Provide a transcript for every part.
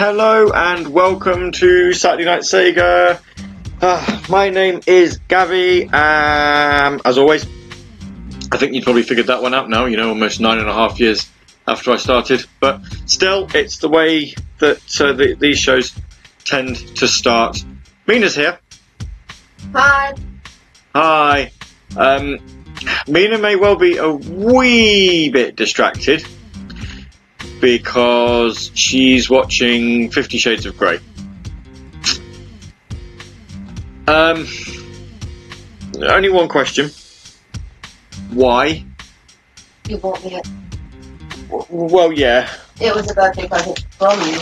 Hello, and welcome to Saturday Night Sega. Uh, my name is Gavi. Um, as always, I think you probably figured that one out now. You know, almost nine and a half years after I started, but still, it's the way that uh, the, these shows tend to start. Mina's here. Hi. Hi. Um, Mina may well be a wee bit distracted because she's watching Fifty Shades of Grey. Um, only one question. Why? You bought me it. W- Well, yeah, It was a birthday present from you.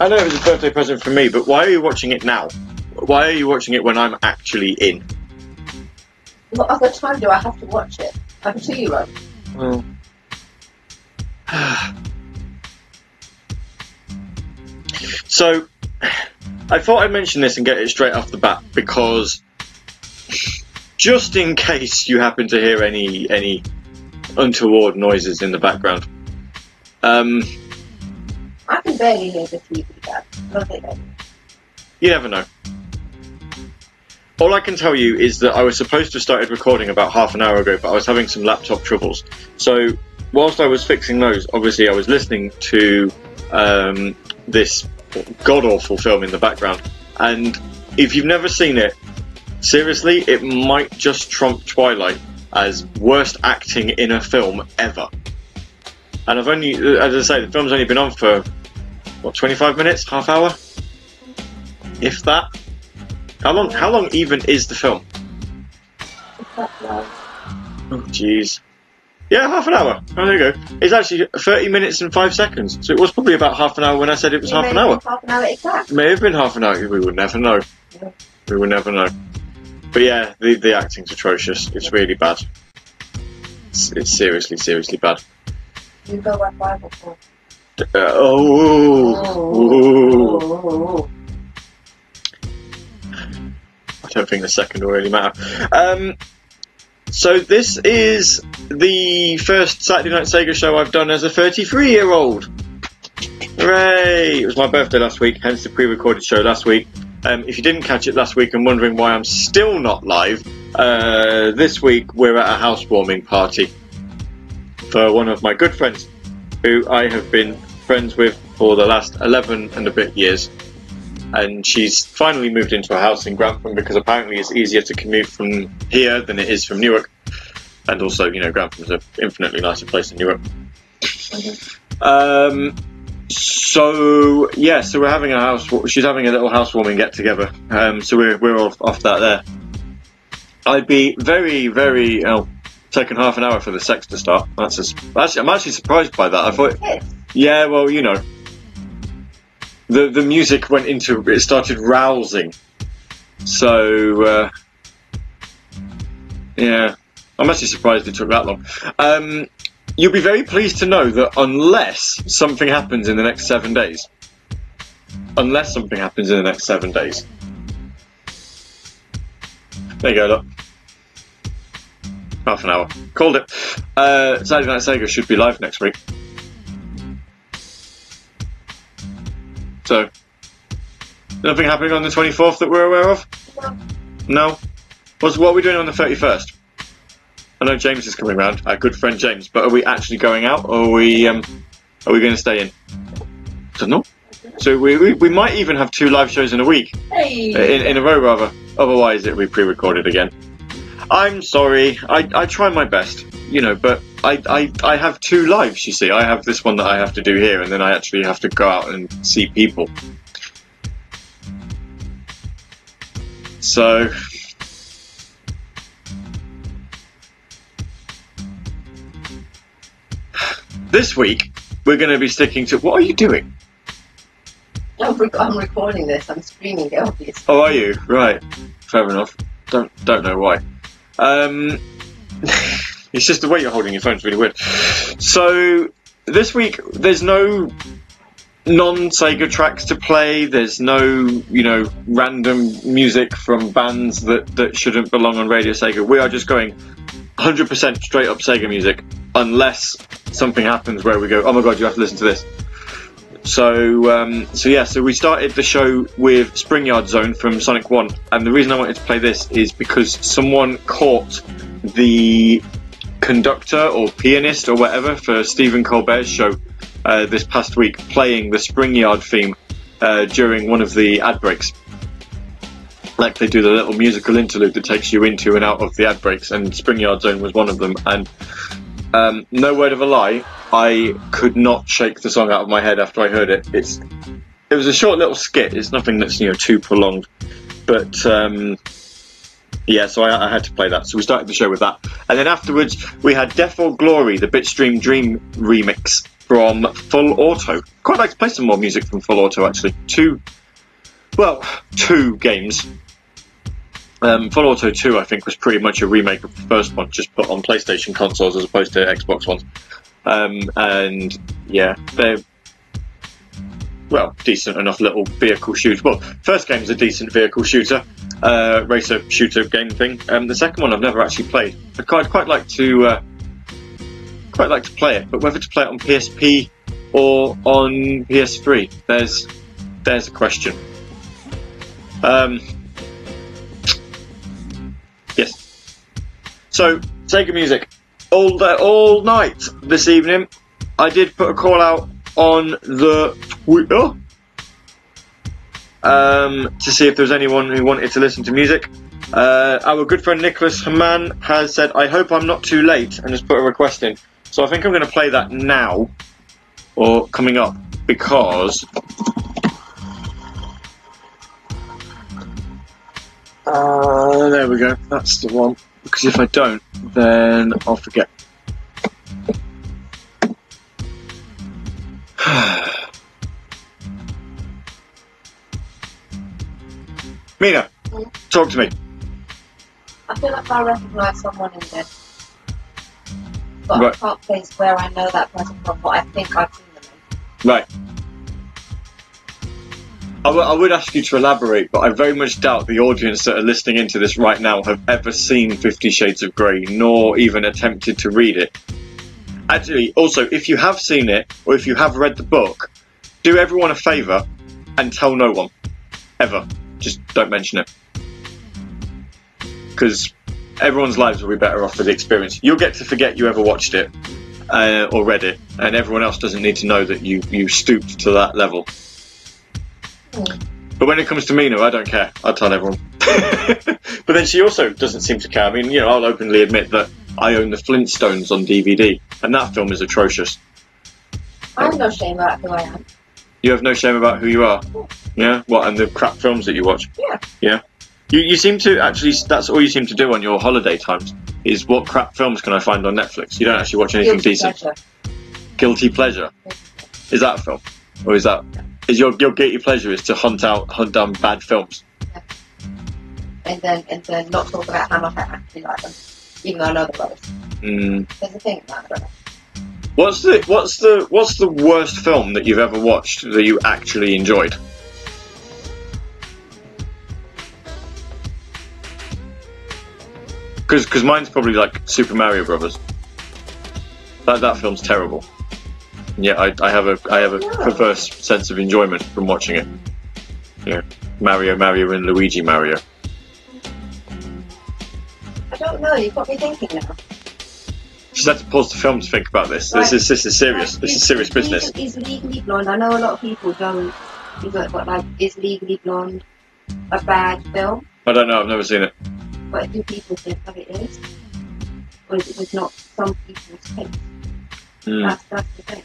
I know it was a birthday present for me, but why are you watching it now? Why are you watching it when I'm actually in? What other time do I have to watch it? I'm a two-year-old. Well. So, I thought I'd mention this and get it straight off the bat because just in case you happen to hear any any untoward noises in the background, um, I can barely hear the TV, Dad. Not it, Dad. you never know. All I can tell you is that I was supposed to have started recording about half an hour ago, but I was having some laptop troubles. So, whilst I was fixing those, obviously I was listening to um, this god awful film in the background. And if you've never seen it, seriously, it might just trump Twilight as worst acting in a film ever. And I've only, as I say, the film's only been on for, what, 25 minutes? Half hour? If that? How long, how long even is the film? Oh, jeez. Yeah, half an hour. Oh, there you go. It's actually 30 minutes and 5 seconds. So it was probably about half an hour when I said it was You half an it hour. Half an hour exact. It may have been half an hour. We would never know. Yeah. We would never know. But yeah, the, the acting's atrocious. It's really bad. It's, it's seriously, seriously bad. You go at five or four. Uh, oh, Ooh. Oh. I don't think the second will really matter. Um, so this is the first Saturday Night Sega show I've done as a 33 year old. Hooray! It was my birthday last week, hence the pre-recorded show last week. Um, if you didn't catch it last week and wondering why I'm still not live, uh, this week we're at a housewarming party for one of my good friends, who I have been friends with for the last 11 and a bit years and she's finally moved into a house in Grantham because apparently it's easier to commute from here than it is from Newark. And also, you know, Grantham's an infinitely nicer place than Newark. Um, so yeah, so we're having a house. She's having a little housewarming get together. Um, so we're we're off, off that there. I'd be very very oh, taking half an hour for the sex to start. That's a, actually, I'm actually surprised by that. I thought yeah, well, you know, the the music went into it started rousing. So uh, yeah, I'm actually surprised it took that long. Um, you'll be very pleased to know that unless something happens in the next seven days, unless something happens in the next seven days, there you go. Look. Half an hour. Called it. Uh, Saturday Night Sega should be live next week. So, nothing happening on the 24th that we're aware of? No. What's, what are we doing on the 31st? I know James is coming round, our good friend James, but are we actually going out or are we, um, are we going to stay in? I Don't know. So we, we, we might even have two live shows in a week, Hey. in, in a row rather. Otherwise it'll be pre-recorded again. I'm sorry, I, I try my best, you know, but I, I, I have two lives, you see. I have this one that I have to do here, and then I actually have to go out and see people. So. This week, we're going to be sticking to. What are you doing? I'm, rec- I'm recording this. I'm screaming it, obviously. Oh, are you? Right. Fair enough. Don't don't know why. Um, it's just the way you're holding your phone's really weird. So this week there's no non-Sega tracks to play. There's no you know random music from bands that that shouldn't belong on Radio Sega. We are just going 100% straight up Sega music, unless something happens where we go, oh my god, you have to listen to this. So, um, so yeah, so we started the show with Spring Yard Zone from Sonic 1, and the reason I wanted to play this is because someone caught the conductor or pianist or whatever for Stephen Colbert's show uh, this past week playing the Spring Yard theme uh, during one of the ad breaks. Like they do the little musical interlude that takes you into and out of the ad breaks, and Spring Yard Zone was one of them. And um, no word of a lie, I could not shake the song out of my head after I heard it. It's it was a short little skit. It's nothing that's you know too prolonged, but um, yeah. So I, I had to play that. So we started the show with that, and then afterwards we had Death or Glory, the Bitstream Dream remix from Full Auto. Quite like to play some more music from Full Auto actually. Two, well, two games. Um, Full Auto 2, I think, was pretty much a remake of the first one, just put on PlayStation consoles as opposed to Xbox ones. Um, and yeah, they're well decent enough little vehicle shooter. Well, first game is a decent vehicle shooter, uh, racer shooter game thing. Um, the second one I've never actually played. I'd quite, quite like to uh, quite like to play it, but whether to play it on PSP or on PS3, there's there's a question. Um, So Sega Music all day, all night this evening. I did put a call out on the Twitter um, to see if there was anyone who wanted to listen to music. Uh, our good friend Nicholas Haman has said, "I hope I'm not too late," and has put a request in. So I think I'm going to play that now or coming up because uh, there we go. That's the one. Because if I don't, then I'll forget. Mina, talk to me. I feel like I recognise someone in this. But Right. I can't place where I know that person from, but I think I've seen them in. Right. I w- I would ask you to elaborate, but I very much doubt the audience that are listening into this right now have ever seen Fifty Shades of Grey, nor even attempted to read it. Actually, also, if you have seen it, or if you have read the book, do everyone a favour and tell no one. Ever. Just don't mention it. Because everyone's lives will be better off for the experience. You'll get to forget you ever watched it uh, or read it, and everyone else doesn't need to know that you, you stooped to that level. But when it comes to Mina, I don't care. I'll tell everyone. but then she also doesn't seem to care. I mean, you know, I'll openly admit that I own the Flintstones on DVD, and that film is atrocious. I have no shame about who I am. You have no shame about who you are. Yeah? What, and the crap films that you watch? Yeah. Yeah? You, you seem to actually, that's all you seem to do on your holiday times, is what crap films can I find on Netflix? You don't actually watch anything Guilty decent. pleasure. Guilty Pleasure. Is that a film? Or is that, is your, your guilty pleasure is to hunt out, hunt down bad films? And then and then not talk about how much I actually like them, even though I know the brothers. Mm. There's a thing about that. What's the what's the what's the worst film that you've ever watched that you actually enjoyed? Because mine's probably like Super Mario Brothers. That that film's terrible. Yeah, I, I have a I have a perverse sense of enjoyment from watching it. Yeah, Mario, Mario, and Luigi Mario. I don't know. You've got me thinking now. Just had to pause the film to think about this. This is this is serious. This is serious business. Is Legally Blonde? I know a lot of people don't. But like, is Legally Blonde a bad film? I don't know. I've never seen it. But do people think that it is? Or is it just not some people's taste? Hmm. That's that's the thing.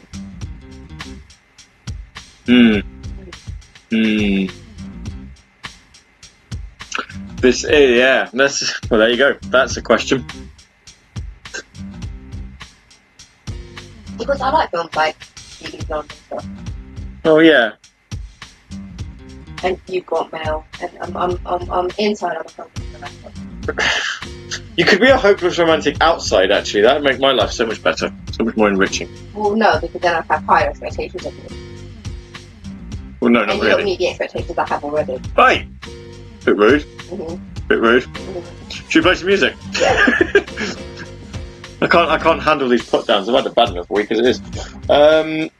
Hmm. Hmm. This, yeah, that's well. There you go. That's a question. Because I like films like Legally Blonde and stuff. Oh yeah. And You've Got Mail. And I'm, I'm, I'm, I'm inside on the film. You could be a hopeless romantic outside, actually. That would make my life so much better, so much more enriching. Well, no, because then I'd have higher expectations of you. Well, no, not and you don't really. the expectations I have already. Bye! Bit rude. Mm-hmm. Bit rude. Mm-hmm. Should we play some music? Yeah. I can't. I can't handle these put downs. I've had a bad enough week as it is. Um,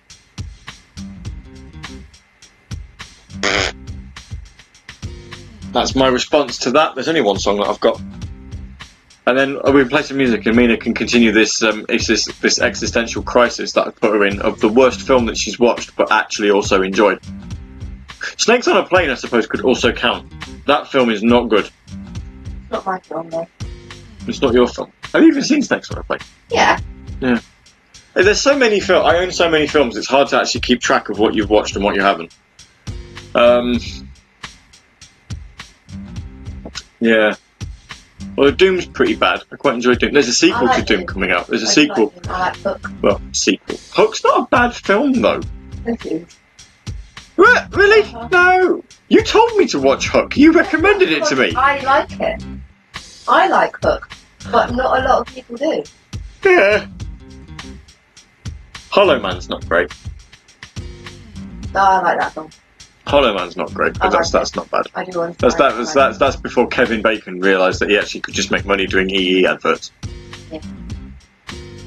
that's my response to that. There's only one song that I've got and then we play some music, and Mina can continue this um, this existential crisis that I put her in of the worst film that she's watched, but actually also enjoyed. Snakes on a Plane, I suppose, could also count. That film is not good. It's not my film though. It's not your film. Have you even seen Snakes on a Plane? Yeah. Yeah. There's so many films. I own so many films. It's hard to actually keep track of what you've watched and what you haven't. Um, yeah. Well, Doom's pretty bad. I quite enjoy Doom. There's a sequel I to Doom Doom. coming out. There's a I sequel. Like. I like Hook. Well, sequel. Hook's not a bad film though. This is. Re- Really? Uh-huh. No. You told me to watch Hook. You recommended it to me. I like it. I like Hook, but not a lot of people do. Yeah. Hollow Man's not great. No, I like that film. Hollow Man's not great, I but that's like that's not bad. I do understand. That's that was that's that's before Kevin Bacon realised that he actually could just make money doing EE adverts.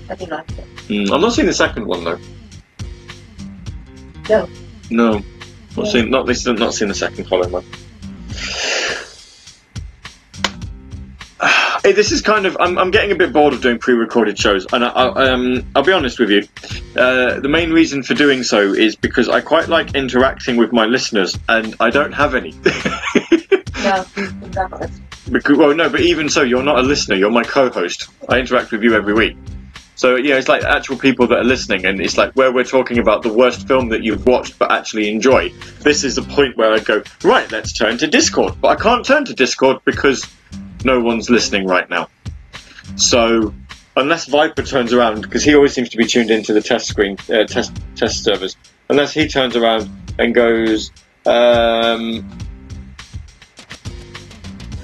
I do like it. Mm, I'm not seeing the second one though. No. No. Not Yeah. seen not this not seen the second Hollow Man. Hey, this is kind of I'm, I'm getting a bit bored of doing pre-recorded shows, and I, I, um, I'll be honest with you. Uh, the main reason for doing so is because I quite like interacting with my listeners, and I don't have any. No, exactly. Because, well, no, but even so, you're not a listener. You're my co-host. I interact with you every week. So yeah, it's like actual people that are listening, and it's like where we're talking about the worst film that you've watched but actually enjoy. This is the point where I'd go right. Let's turn to Discord, but I can't turn to Discord because no one's listening right now. So unless Viper turns around, because he always seems to be tuned into the test screen, uh, test test servers. Unless he turns around and goes, um,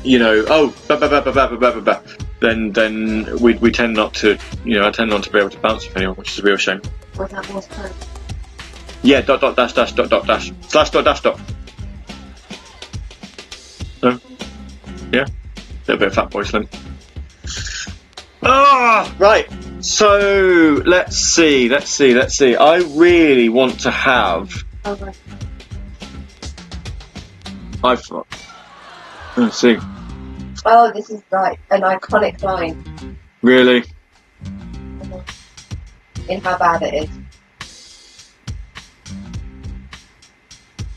you know, oh, bah, bah, bah, then then we, we tend not to, you know, I tend not to be able to bounce with anyone, which is a real shame. Well, that was. Yeah, dot dot dash dash dot dot dash slash dot dash dot. No. Yeah little bit of fat boy slim. Ah, right. So let's see, let's see, let's see. I really want to have. Oh, right. I've. Let's see. oh, this is like an iconic line Really? in how bad it is.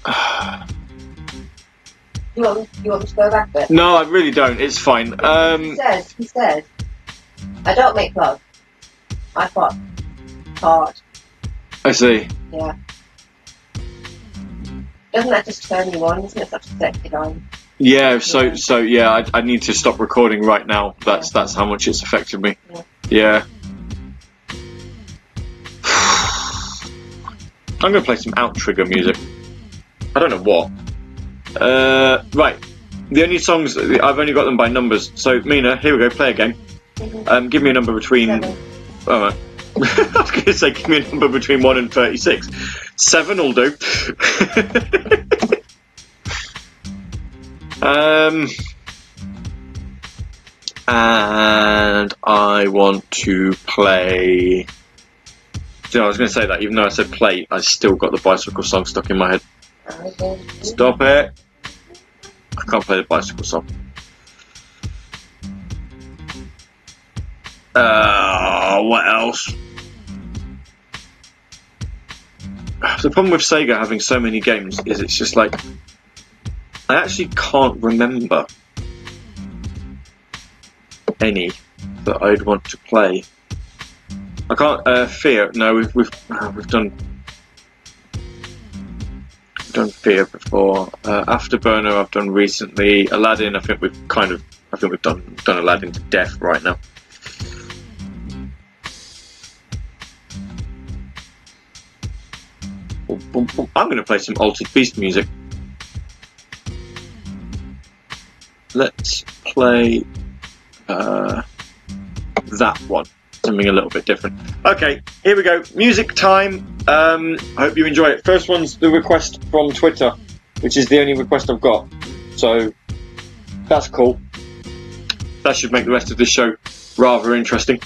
You want me, you want me to go back a bit? No, I really don't. It's fine. He Um, says, he says, I don't make love. I fuck hard. I see. Yeah. Doesn't that just turn you on? Isn't it such a sexy line? Yeah, so Yeah. so yeah, I, I need to stop recording right now. That's that's how much it's affected me. Yeah. Yeah. I'm gonna play some OutTrigger music. I don't know what. Uh, right. The only songs I've only got them by numbers. So Mina, here we go. Play a game. Um, give me a number between. Seven. Oh. I was going to say, give me a number between 1 and 36. 7 will do. um, and I want to play. You know, I was going to say that, even though I said play, I still got the bicycle song stuck in my head. Stop it! I can't play the bicycle song. Uh, what else? The problem with Sega having so many games is it's just like I actually can't remember any that I'd want to play. I can't. Uh, Fear. No, we've we've uh, we've done done Fear before. Uh, Afterburner I've done recently. Aladdin I think we've kind of I think we've done done Aladdin to death right now. I'm going to play some Altered Beast music. Let's play uh, that one. Something a little bit different. Okay, here we go. Music time. Um, I hope you enjoy it. First one's the request from Twitter, which is the only request I've got. So that's cool. That should make the rest of this show rather interesting.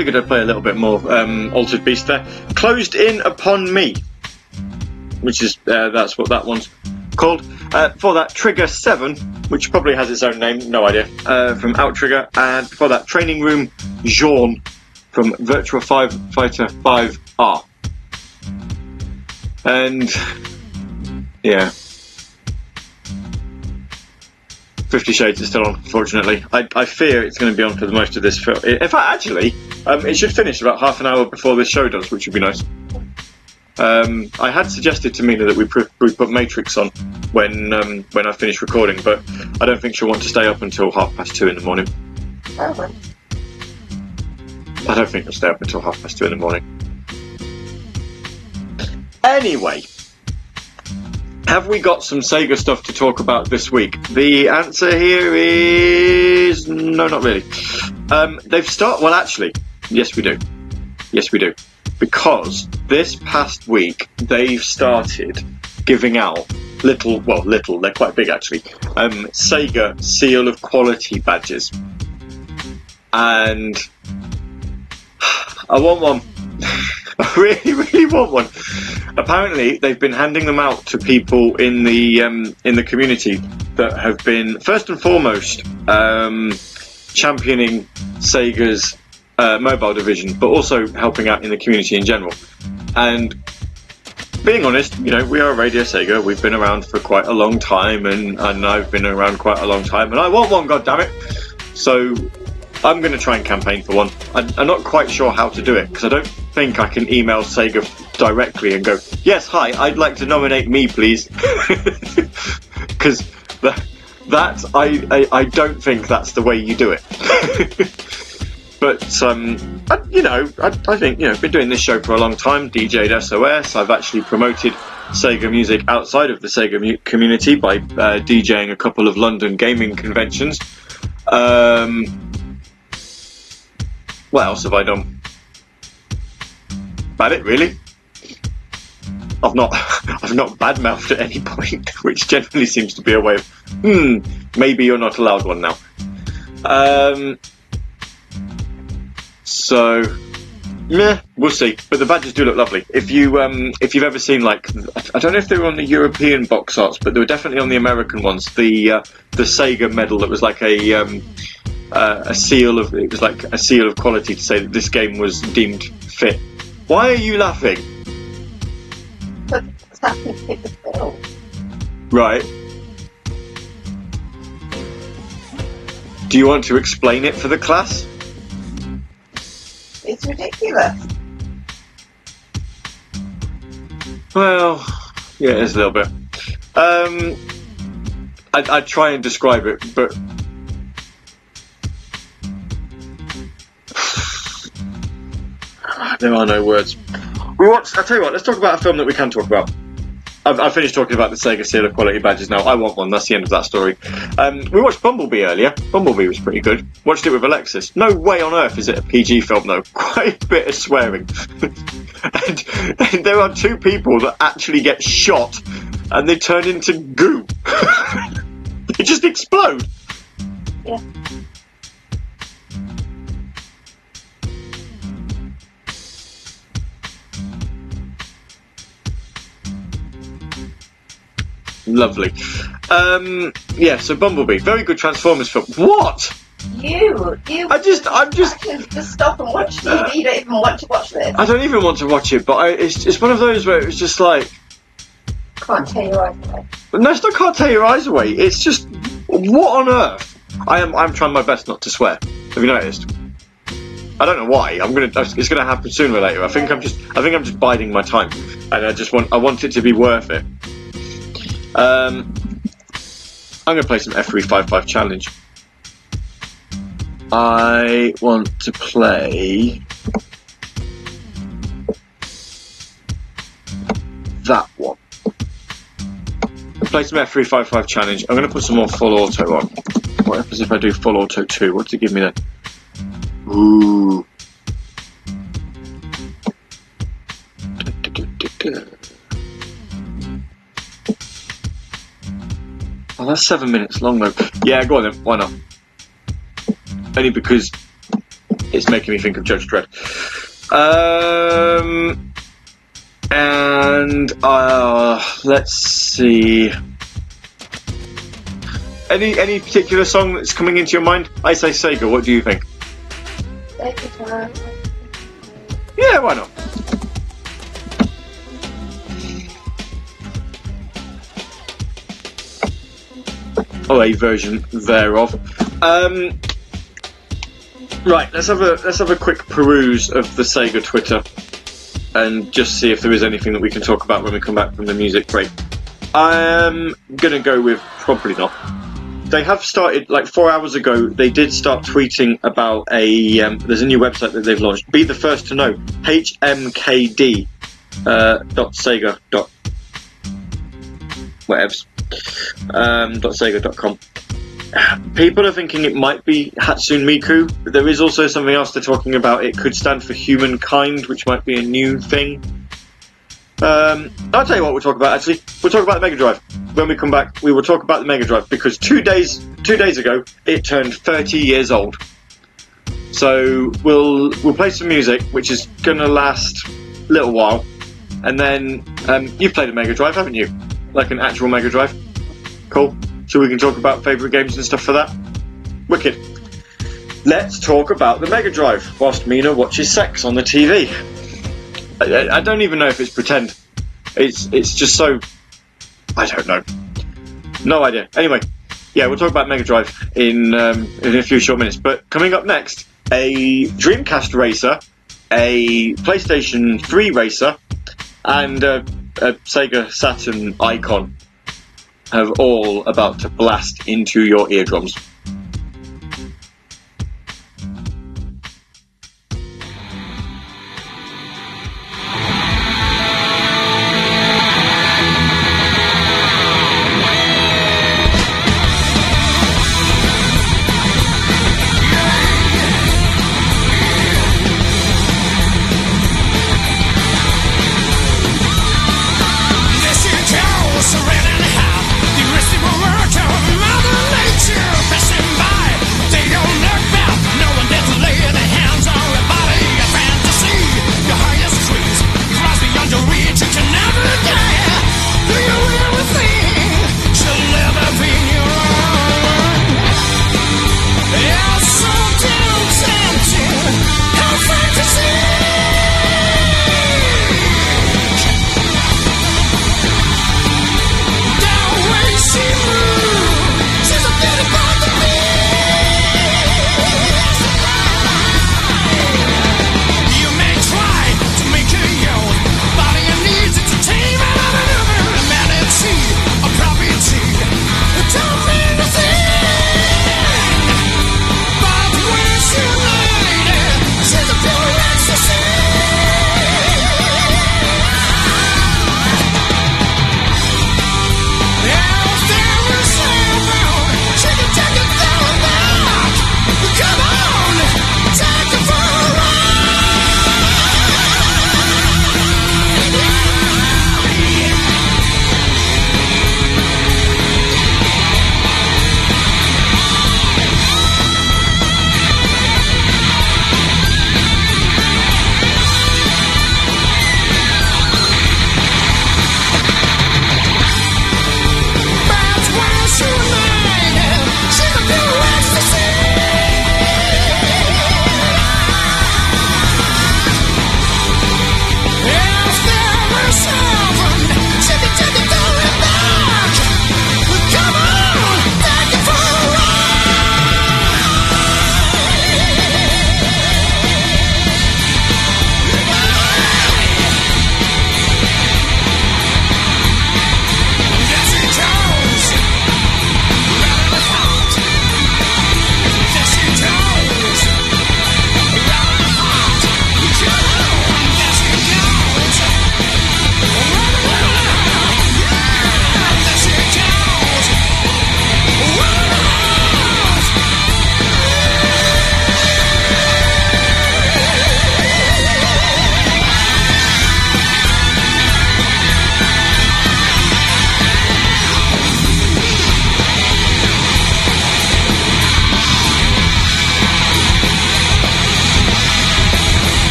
Figured I'd play a little bit more um, Altered Beast there. Closed in upon me, which is uh, that's what that one's called. Uh, for that, Trigger Seven, which probably has its own name, no idea, uh, from OutTrigger, and for that, Training Room Jean from Virtua Five Fighter Five R. And yeah. Fifty Shades is still on, unfortunately. I, I fear it's going to be on for the most of this film. In fact, actually, um, it should finish about half an hour before this show does, which would be nice. Um, I had suggested to Mina that we, pr- we put Matrix on when um, when I finish recording, but I don't think she'll want to stay up until half past two in the morning. I don't think she'll stay up until half past two in the morning. Anyway, have we got some Sega stuff to talk about this week? The answer here is no, not really. Um, they've start. Well, actually, yes, we do. Yes, we do. Because this past week they've started giving out little, well, little. They're quite big actually. Um, Sega Seal of Quality badges, and I want one. I really, really want one. Apparently, they've been handing them out to people in the um, in the community that have been first and foremost um, championing Sega's uh, mobile division, but also helping out in the community in general. And being honest, you know, we are Radio Sega. We've been around for quite a long time, and, and I've been around quite a long time, and I want one. God damn it! So I'm going to try and campaign for one. I, I'm not quite sure how to do it because I don't think I can email Sega directly and go, "Yes, hi, I'd like to nominate me, please," because that, that I, I I don't think that's the way you do it. but um, I, you know, I, I think you know, I've been doing this show for a long time. DJ'd SOS. I've actually promoted Sega music outside of the Sega mu- community by uh, DJing a couple of London gaming conventions. Um, what else have I done? About it, really. I've not, I've not badmouthed at any point, which generally seems to be a way of, hmm, maybe you're not allowed one now. Um, so, meh, we'll see. But the badges do look lovely. If you, um, if you've ever seen like, I don't know if they were on the European box arts, but they were definitely on the American ones. The uh, the Sega medal that was like a um, uh, a seal of it was like a seal of quality to say that this game was deemed fit. Why are you laughing? Right. Do you want to explain it for the class? It's ridiculous. Well, yeah, it is a little bit. Um, I'd, I'd try and describe it, but there are no words. We watched. I'll tell you what. Let's talk about a film that we can talk about. I've, I've finished talking about the Sega Seal of Quality badges now. I want one. That's the end of that story. Um, we watched Bumblebee earlier. Bumblebee was pretty good. Watched it with Alexis. No way on earth is it a PG film though. Quite a bit of swearing. and, and there are two people that actually get shot and they turn into goo. they just explode. Yeah. Lovely. Um, yeah, so Bumblebee, very good Transformers film. What? You, you. I just, I'm just, just, stop and watch TV. You don't even want to watch this. I don't even want to watch it, but I, it's, it's one of those where it was just like, Can't tell you right away. no, it's not can't tear your eyes away. It's just, what on earth? I am, I'm trying my best not to swear. Have you noticed? I don't know why. I'm gonna, it's gonna happen sooner or later. I think I'm just, I think I'm just biding my time, and I just want, I want it to be worth it. Um, I'm gonna play some F355 challenge. I want to play that one. Play some F355 challenge. I'm going to put some more full auto on. What happens if I do full auto 2? What does it give me then? Ooh. Oh, that's seven minutes long though. Yeah, go on then. Why not? Only because it's making me think of Judge Dredd. Um, and uh, let's see. Any any particular song that's coming into your mind? I say Sega. What do you think? Sega time. Yeah, why not? Or a version thereof. Um, right, let's have a let's have a quick peruse of the Sega Twitter and just see if there is anything that we can talk about when we come back from the music break. I'm gonna go with probably not. They have started like four hours ago. They did start tweeting about a. Um, there's a new website that they've launched. Be the first to know. HMKD uh, dot Sega dot um, dot com. People are thinking it might be Hatsune Miku, but there is also something else they're talking about. It could stand for humankind, which might be a new thing. Um, I'll tell you what we'll talk about. Actually, we'll talk about the Mega Drive when we come back. We will talk about the Mega Drive because two days two days ago it turned 30 years old. So we'll we'll play some music, which is gonna last a little while, and then um, you've played a Mega Drive, haven't you? Like an actual Mega Drive. Cool. So we can talk about favourite games and stuff for that. Wicked. Let's talk about the Mega Drive whilst Mina watches sex on the TV. I, I don't even know if it's pretend. It's it's just so. I don't know. No idea. Anyway, yeah, we'll talk about Mega Drive in um, in a few short minutes. But coming up next, a Dreamcast racer, a PlayStation 3 racer, and a, a Sega Saturn icon have all about to blast into your eardrums.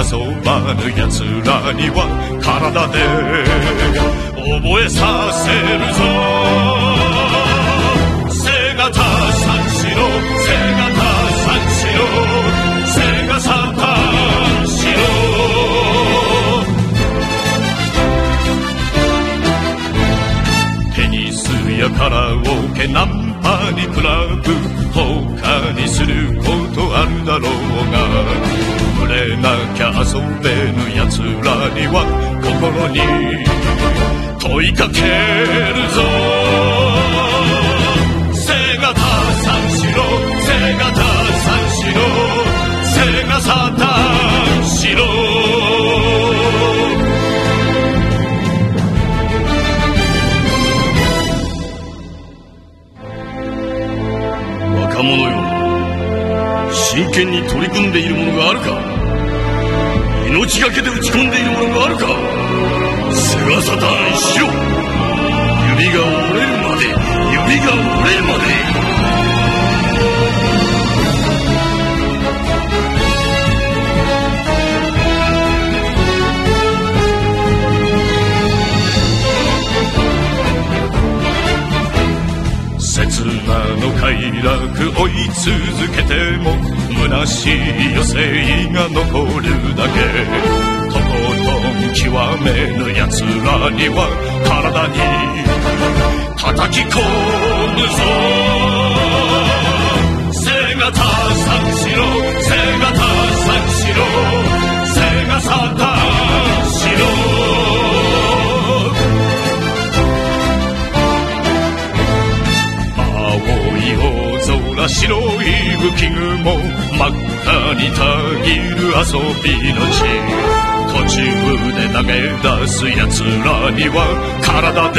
目に遊ばぬ奴らには体で覚えさせるぞ。背がた三四郎背がた三四郎背がさ三四郎。テニスやカラオケナンパにクラブ他にすることあるだろうが。れなきゃ遊べぬ奴らには心に問いかけるぞ。背がた三四郎背がた三四郎背がさ三四郎。真剣に取り組んでいるものがあるか？命がけで打ち込んでいるものがあるか。菅サタンしろ。指が折れるまで指が折れるまで。刹那の快楽追い続けても虚しい余生が残るだけ。とことん極めぬ奴らには体に叩き込むぞ。背がた三四郎背がた三四郎背がさ三四郎大空白い浮雲真っ赤にたぎる遊びの地。途中で投げ出す奴らには体で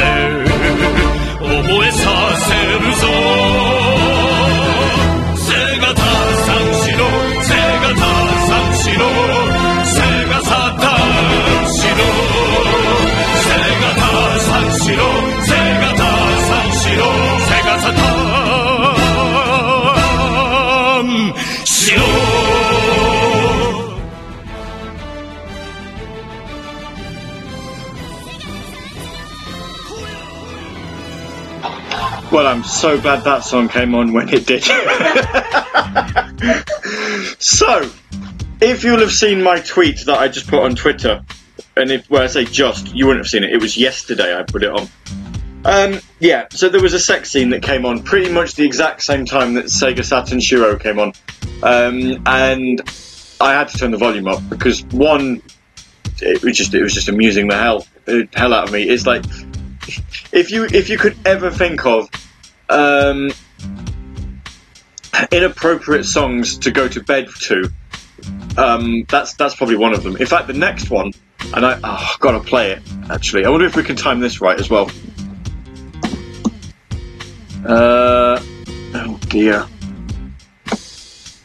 覚えさせるぞ。背がた三四郎背がた三四郎背がさ三四郎 Well, I'm so glad that song came on when it did. so, if you'll have seen my tweet that I just put on Twitter, and if where I say just, you wouldn't have seen it. It was yesterday I put it on. Um, yeah, so there was a sex scene that came on pretty much the exact same time that Sega Saturn Shiro came on, um, and I had to turn the volume up because one, it was just it was just amusing the hell the hell out of me. It's like if you if you could ever think of um, inappropriate songs to go to bed to, um, that's that's probably one of them. In fact, the next one, and I oh, got to play it actually. I wonder if we can time this right as well. Uh, oh dear.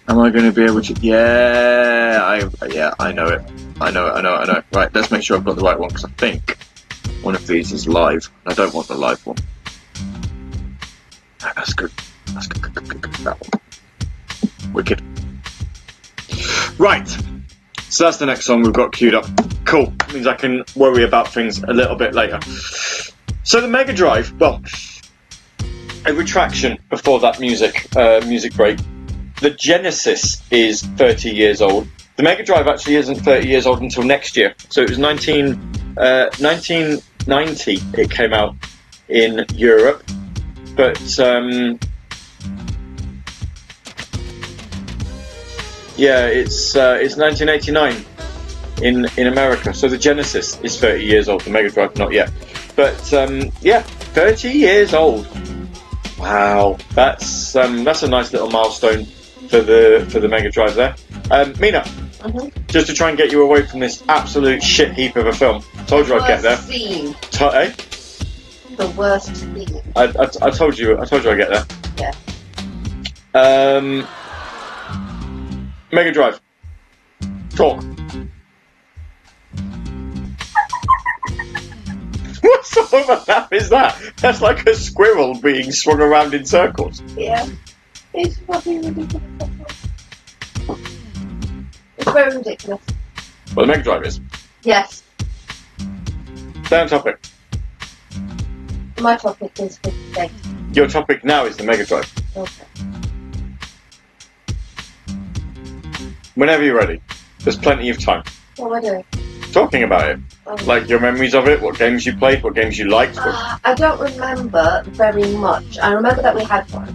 Am I going to be able to? Yeah, I yeah I know it. I know it. I know it. I know it. Right, let's make sure I've got the right one because I think one of these is live. I don't want the live one. That's good. That's good. good, good, good. That one. Wicked. Right. So that's the next song we've got queued up. Cool. Means I can worry about things a little bit later. So the Mega Drive. Well, a retraction before that music uh, music break. The Genesis is 30 years old. The Mega Drive actually isn't 30 years old until next year. So it was 19, uh, 1990 it came out in Europe. But um, yeah, it's uh, it's 1989 in in America. So the Genesis is 30 years old. The Mega Drive not yet. But um, yeah, 30 years old. Wow, that's um, that's a nice little milestone for the for the Mega Drive there. Um, Mina, Mhm. just to try and get you away from this absolute shit heap of a film. Told you I'd get there. To- eh? The worst scene. I, I, I told you I told you I'd get there. Yeah. Um, Mega Drive. Talk. what? sort of a nap is that? That's like a squirrel being swung around in circles. Yeah. It's fucking ridiculous. It's very ridiculous. Well, the Mega Drive is. Yes. Stay on topic. My topic is 56. Your topic now is the Mega Drive. Okay. Whenever you're ready. There's plenty of time. What am I doing? Talking about it. Um, Like your memories of it, what games you played, what games you liked. What... Uh, I don't remember very much. I remember that we had one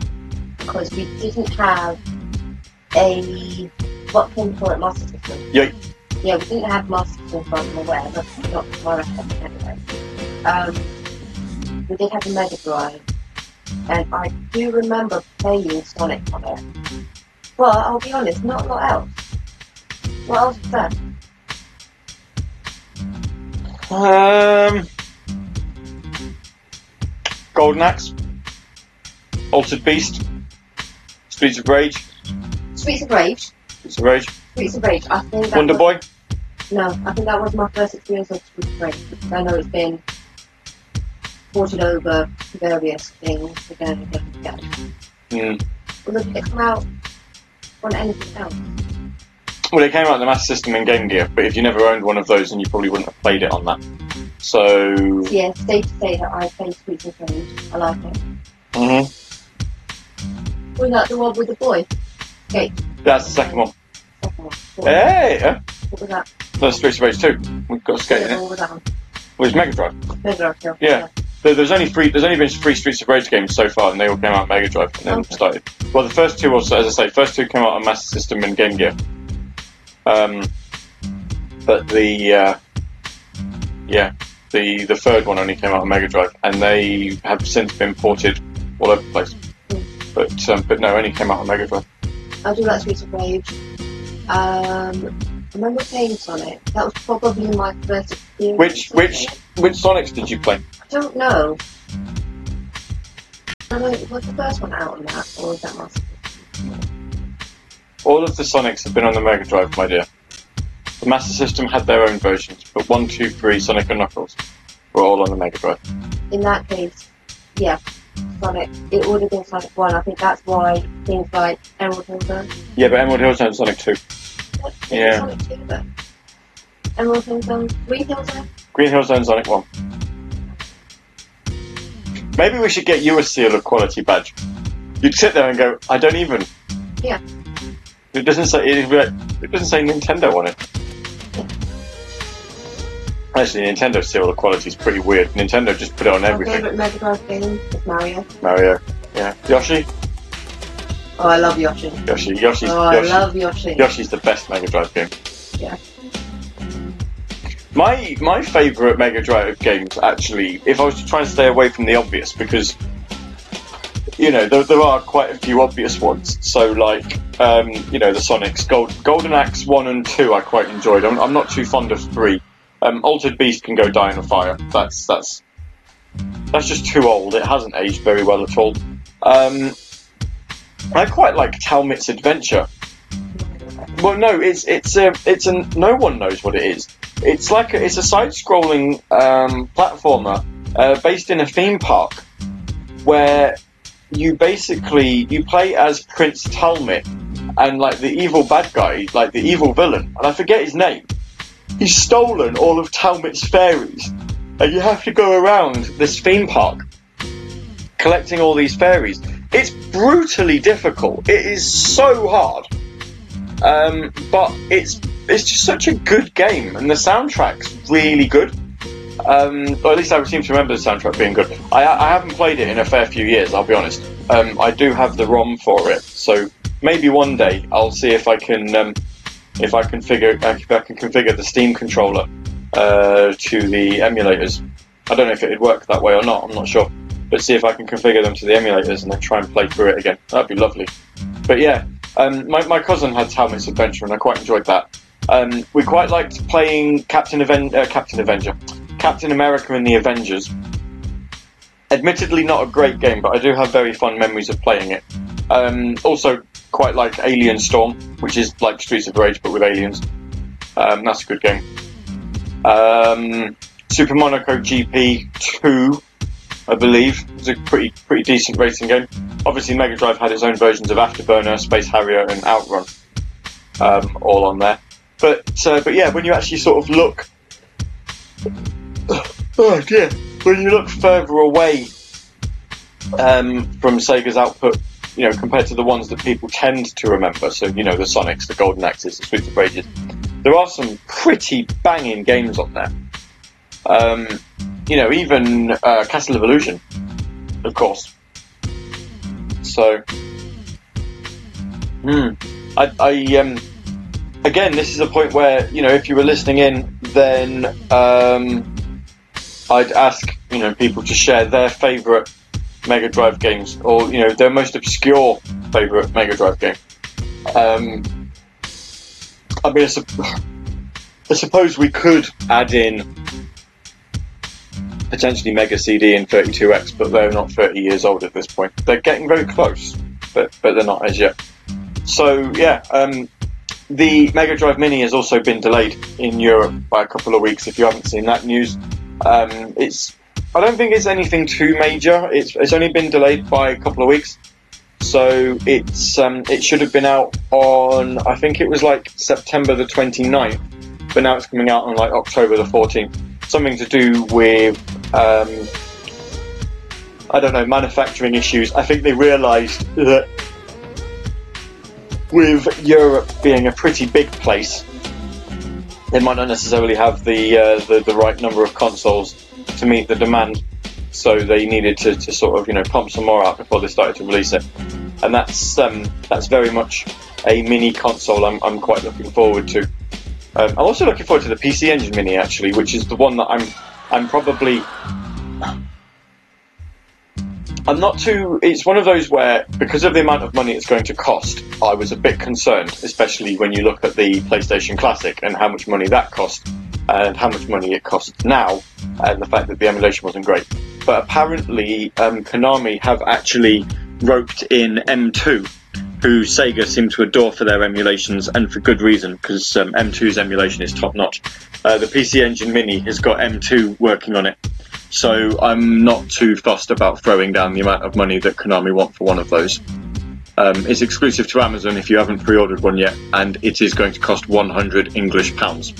because we didn't have a what came for it Master System. Yeah. Yeah, we didn't have Master System from aware. That's not recollection anyway. Um, we did have a Mega Drive, and I do remember playing Sonic on it. Well, I'll be honest, not a lot else. What else was there? Um, Golden Axe, Altered Beast, Streets of Rage, Streets of Rage. Streets of Rage, Streets of Rage. I think Wonder was, Boy. No, I think that was my first experience of Rage because I know it's been ported over to various things again and again and again. Mm. Was it it come out on anything else? Well, it came out on the Master System and Game Gear, but if you never owned one of those, then you probably wouldn't have played it on that. So, Yeah, safe to say that I played of Rage. I like it. mhm. Was that the one with the boy? Okay, that's the second one. Second one. What, Hey, yeah. what was that? That's Streets of Rage 2. We've got skate in it. What was that one? Well, it's Mega Drive. Mega Drive, yeah. Yeah. There- There's only three. There's only been three Streets of Rage games so far, and they all came out on Mega Drive and then Okay. started. Well, the first two also, as I say, first two came out on Master System and Game Gear. Um, but the uh, yeah, the the third one only came out on Mega Drive, and they have since been ported all over the place. Mm. But um, but no, only came out on Mega Drive. I do like Streets of Rage. Um, I remember playing Sonic. That was probably my first experience. Which which Sonic. which Sonics did you play? I don't know. I don't know, was the first one out on that, or was that Master System? All of the Sonics have been on the Mega Drive, my dear. The Master System had their own versions, but one, two, three, Sonic and Knuckles were all on the Mega Drive. In that case, yeah, Sonic. It would have been Sonic 1. I think that's why things like Emerald Hill Zone. Yeah, but Emerald Hill Zone Sonic 2. Yeah. Sonic 2, but Emerald Hill Zone, Green Hill Zone? Green Hill Zone Sonic 1. Maybe we should get you a seal of quality badge. You'd sit there and go, I don't even. Yeah. It doesn't say it'd be like- it doesn't say Nintendo on it. Actually, Nintendo seal of quality is pretty weird. Nintendo just put it on My everything. favourite Mega Drive game is Mario. Mario, yeah. Yoshi, Oh, I love Yoshi. Yoshi, Yoshi's Oh, I Yoshi. love Yoshi. Yoshi's the best Mega Drive game. Yeah. My my favourite Mega Drive games, actually, if I was to try and stay away from the obvious, because you know there, there are quite a few obvious ones. So like um, you know the Sonics, Gold, Golden Axe one and two, I quite enjoyed. I'm, I'm not too fond of three. Um, Altered Beast can go die in a fire. That's that's that's just too old. It hasn't aged very well at all. Um, I quite like Talmit's Adventure. Well, no, it's it's a it's a no one knows what it is. It's like a, it's a side-scrolling um, platformer uh, based in a theme park where you basically you play as Prince Talmit and like the evil bad guy, like the evil villain, and I forget his name. He's stolen all of Talmit's fairies, and you have to go around this theme park collecting all these fairies. It's brutally difficult. It is so hard. Um, but it's it's just such a good game, and the soundtrack's really good. Um, or at least I seem to remember the soundtrack being good. I, I haven't played it in a fair few years, I'll be honest. Um, I do have the ROM for it, so maybe one day I'll see if I can um, if I can figure if I can configure the Steam controller uh, to the emulators. I don't know if it'd work that way or not. I'm not sure, but see if I can configure them to the emulators and then try and play through it again. That'd be lovely. But yeah, um, my, my cousin had Talmit's Adventure, and I quite enjoyed that. Um, we quite liked playing Captain Aven- uh, Captain Avenger, Captain America and the Avengers. Admittedly, not a great game, but I do have very fond memories of playing it. Um, also, quite like Alien Storm, which is like Streets of Rage but with aliens. Um, that's a good game. Um, Super Monaco GP 2, I believe. It's a pretty pretty decent racing game. Obviously, Mega Drive had its own versions of Afterburner, Space Harrier, and Outrun, um, all on there. But uh, but yeah, when you actually sort of look, oh dear, when you look further away um, from Sega's output, you know, compared to the ones that people tend to remember, so you know the Sonics, the Golden Axes, the Streets of Rages, there are some pretty banging games on there. Um, you know, even uh, Castle of Illusion, of course. So, hmm, I, I um, again, this is a point where you know, if you were listening in, then um, I'd ask you know people to share their favourite Mega Drive games, or you know, their most obscure favourite Mega Drive game. Um, I mean, I, I suppose we could add in potentially Mega CD and 32X, but they're not 30 years old at this point. They're getting very close, but but they're not as yet. So yeah, um, the Mega Drive Mini has also been delayed in Europe by a couple of weeks. If you haven't seen that news, um, it's I don't think it's anything too major. It's it's only been delayed by a couple of weeks. So it's um, it should have been out on I think it was like September the 29th, but now it's coming out on like October the 14th. Something to do with um, I don't know manufacturing issues. I think they realised that with Europe being a pretty big place, they might not necessarily have the uh, the, the right number of consoles to meet the demand. So they needed to, to sort of you know pump some more out before they started to release it, and that's um, that's very much a mini console. I'm, I'm quite looking forward to. Um, I'm also looking forward to the PC Engine Mini actually, which is the one that I'm I'm probably I'm not too. It's one of those where, because of the amount of money it's going to cost, I was a bit concerned, especially when you look at the PlayStation Classic and how much money that cost, and how much money it costs now, and the fact that the emulation wasn't great. But apparently, um, Konami have actually roped in M2, who Sega seem to adore for their emulations, and for good reason, because um, M2's emulation is top notch. Uh, the PC Engine Mini has got M2 working on it. So I'm not too fussed about throwing down the amount of money that Konami want for one of those. Um, it's exclusive to Amazon if you haven't pre-ordered one yet, and it is going to cost 100 English pounds,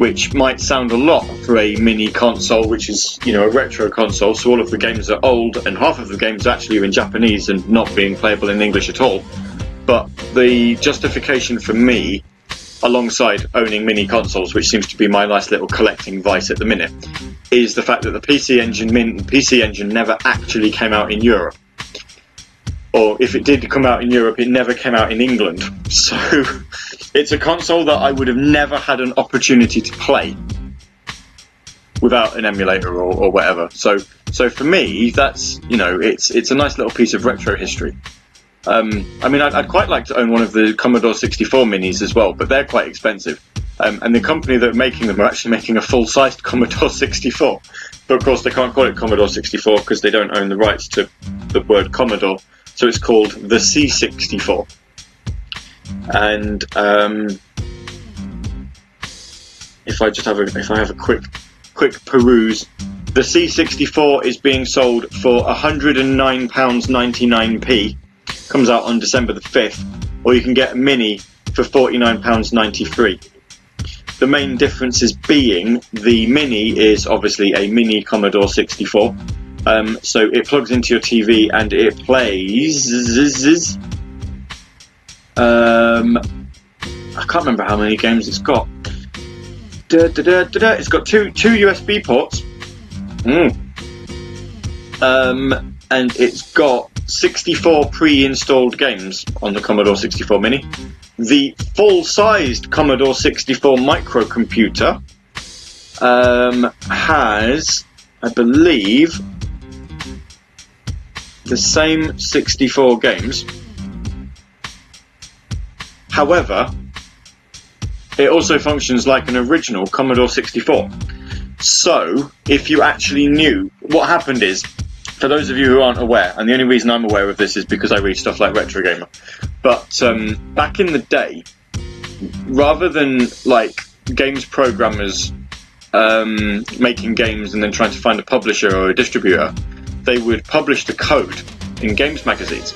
which might sound a lot for a mini console, which is you know a retro console. So all of the games are old, and half of the games actually are in Japanese and not being playable in English at all. But the justification for me alongside owning mini consoles, which seems to be my nice little collecting vice at the minute, is the fact that the PC engine min- PC engine never actually came out in Europe. Or if it did come out in Europe, it never came out in England. So it's a console that I would have never had an opportunity to play without an emulator or, or whatever. So so for me, that's you know, it's it's a nice little piece of retro history. Um, I mean, I'd, I'd, quite like to own one of the Commodore 64 minis as well, but they're quite expensive. Um, and the company that are making them are actually making a full-sized Commodore 64. But of course, they can't call it Commodore 64 because they don't own the rights to the word Commodore. So it's called the C64. And um, if I just have a, if I have a quick quick peruse, the C64 is being sold for 109 pounds 99p comes out on December the 5th, or you can get a mini for £49.93. The main differences being the mini is obviously a mini Commodore 64. Um, so it plugs into your TV and it plays. Um, I can't remember how many games it's got. Da, da, da, it's got two two USB ports. Mm. Um, and it's got 64 pre-installed games on the Commodore 64 Mini. The full-sized Commodore 64 microcomputer um, has, I believe, the same 64 games. However, it also functions like an original Commodore 64. So, if you actually knew what happened is for those of you who aren't aware, and the only reason I'm aware of this is because I read stuff like Retro Gamer, but um, back in the day, rather than like games programmers um, making games and then trying to find a publisher or a distributor, they would publish the code in games magazines.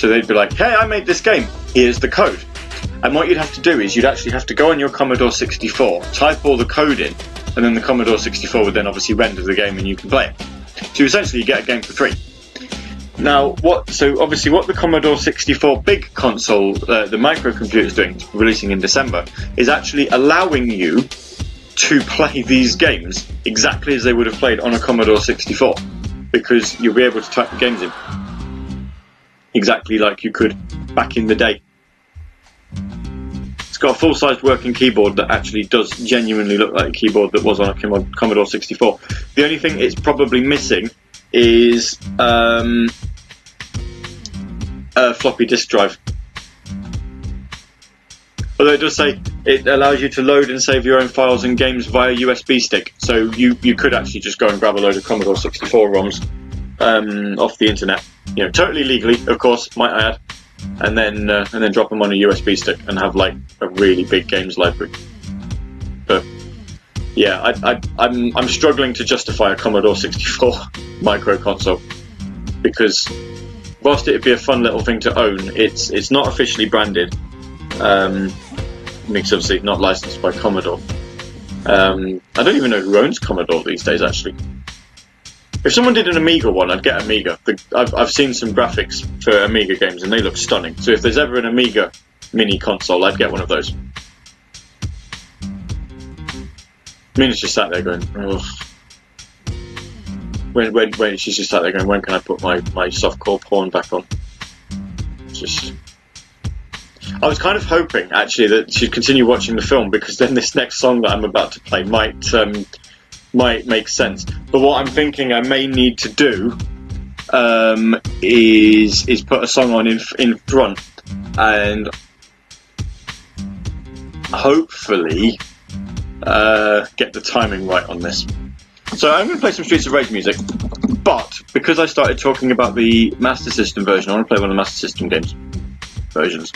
So they'd be like, "Hey, I made this game. Here's the code." And what you'd have to do is you'd actually have to go on your Commodore 64, type all the code in, and then the Commodore 64 would then obviously render the game and you can play it. So essentially, you get a game for free. Now, what? So obviously, what the Commodore 64 big console, uh, the microcomputer, is doing, releasing in December, is actually allowing you to play these games exactly as they would have played on a Commodore 64, because you'll be able to type the games in exactly like you could back in the day. It's got a full-sized working keyboard that actually does genuinely look like a keyboard that was on a Commodore 64. The only thing it's probably missing is um, a floppy disk drive. Although it does say it allows you to load and save your own files and games via USB stick, so you, you could actually just go and grab a load of Commodore 64 ROMs um, off the internet, you know, totally legally, of course, might I add, and then uh, and then drop them on a USB stick and have like a really big games library. But yeah, I, I, I'm I'm struggling to justify a Commodore 64 micro console because whilst it'd be a fun little thing to own, it's it's not officially branded. Um, because obviously not licensed by Commodore. Um, I don't even know who owns Commodore these days. Actually, if someone did an Amiga one, I'd get Amiga. The, I've I've seen some graphics for Amiga games and they look stunning. So if there's ever an Amiga mini console, I'd get one of those. Mina's just sat there going, Ugh. When, when, when she's just sat there going, when can I put my, my softcore porn back on? Just. I was kind of hoping actually that she'd continue watching the film because then this next song that I'm about to play might um, might make sense. But what I'm thinking I may need to do um, is is put a song on in in front and hopefully uh, get the timing right on this. So I'm going to play some Streets of Rage music, but because I started talking about the Master System version, I want to play one of the Master System games versions.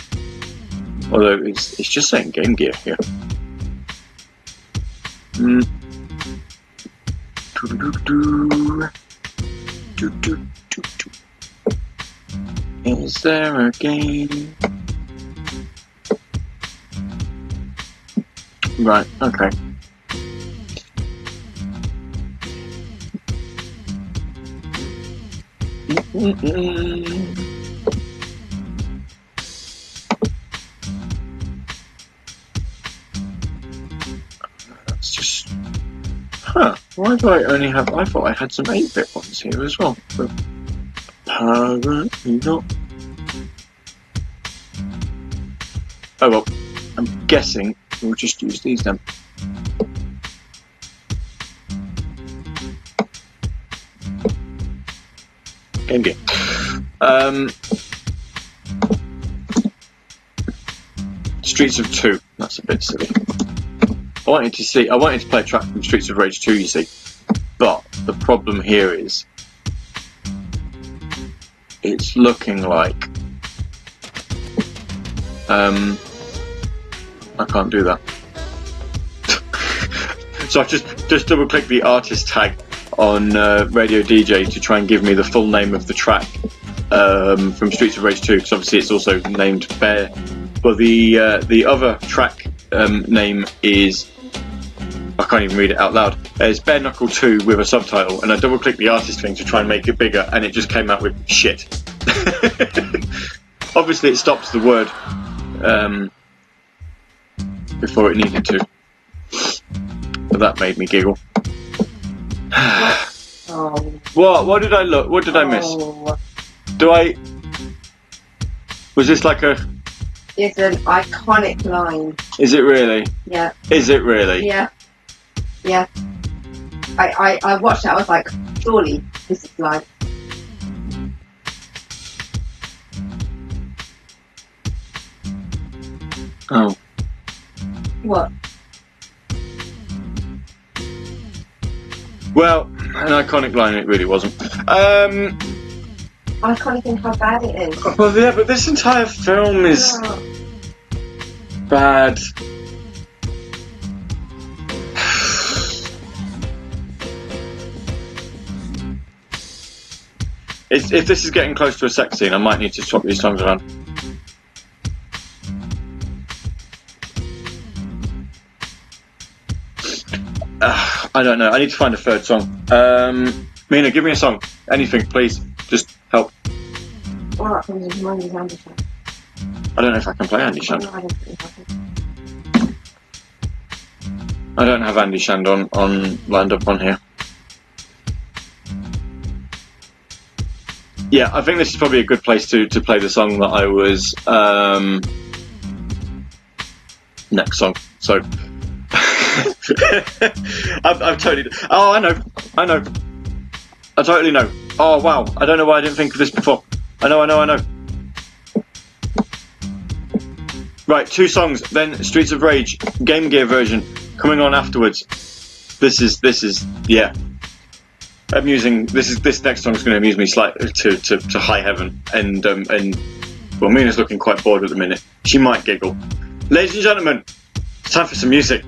Although it's, it's just saying Game Gear here. Mm. Is there a game? Right, okay. Mm-mm-mm. That's Huh. Why do I only have. I thought I had some 8 bit ones here as well. But apparently not. Oh well. I'm guessing we'll just use these then. Game Gear. Um, Streets of Two. That's a bit silly. I wanted to see. I wanted to play a track from Streets of Rage Two. You see, but the problem here is it's looking like. Um, I can't do that. so I just just double click the artist tag on uh, Radio DJ to try and give me the full name of the track um, from Streets of Rage 2 because obviously it's also named Bare. But the uh, the other track um, name is I can't even read it out loud. It's Bare Knuckle 2 with a subtitle, and I double clicked the artist thing to try and make it bigger, and it just came out with shit. obviously, it stops the word um, before it needed to. But that made me giggle. Oh, What? What did I look? What did I miss? Oh, Do I? Was this like a? It's an iconic line. Is it really? Yeah, Is it really? yeah, yeah. I, I, I watched that. I was like, surely this is live. Oh, What? well, an iconic line. It really wasn't. Um, I can't even think how bad it is. Well, yeah, but this entire film is yeah. bad. if, if this is getting close to a sex scene, I might need to swap these songs around. Ah, I don't know. I need to find a third song. Um, Mina, give me a song. Anything, please. I don't know if I can play Andy Shand. I don't I. I don't have Andy Shand on, on lined up on here. Yeah, I think this is probably a good place to, to play the song that I was um, next song. So I've, I've totally. Oh, I know, I know, I totally know. Oh wow, I don't know why I didn't think of this before. I know, I know, I know. Right, two songs. Then Streets of Rage Game Gear version coming on afterwards. This is this is yeah. I'm using This is this next song is going to amuse me slightly to, to, to high heaven, and um, and well, Mina's looking quite bored at the minute. She might giggle. Ladies and gentlemen, it's time for some music.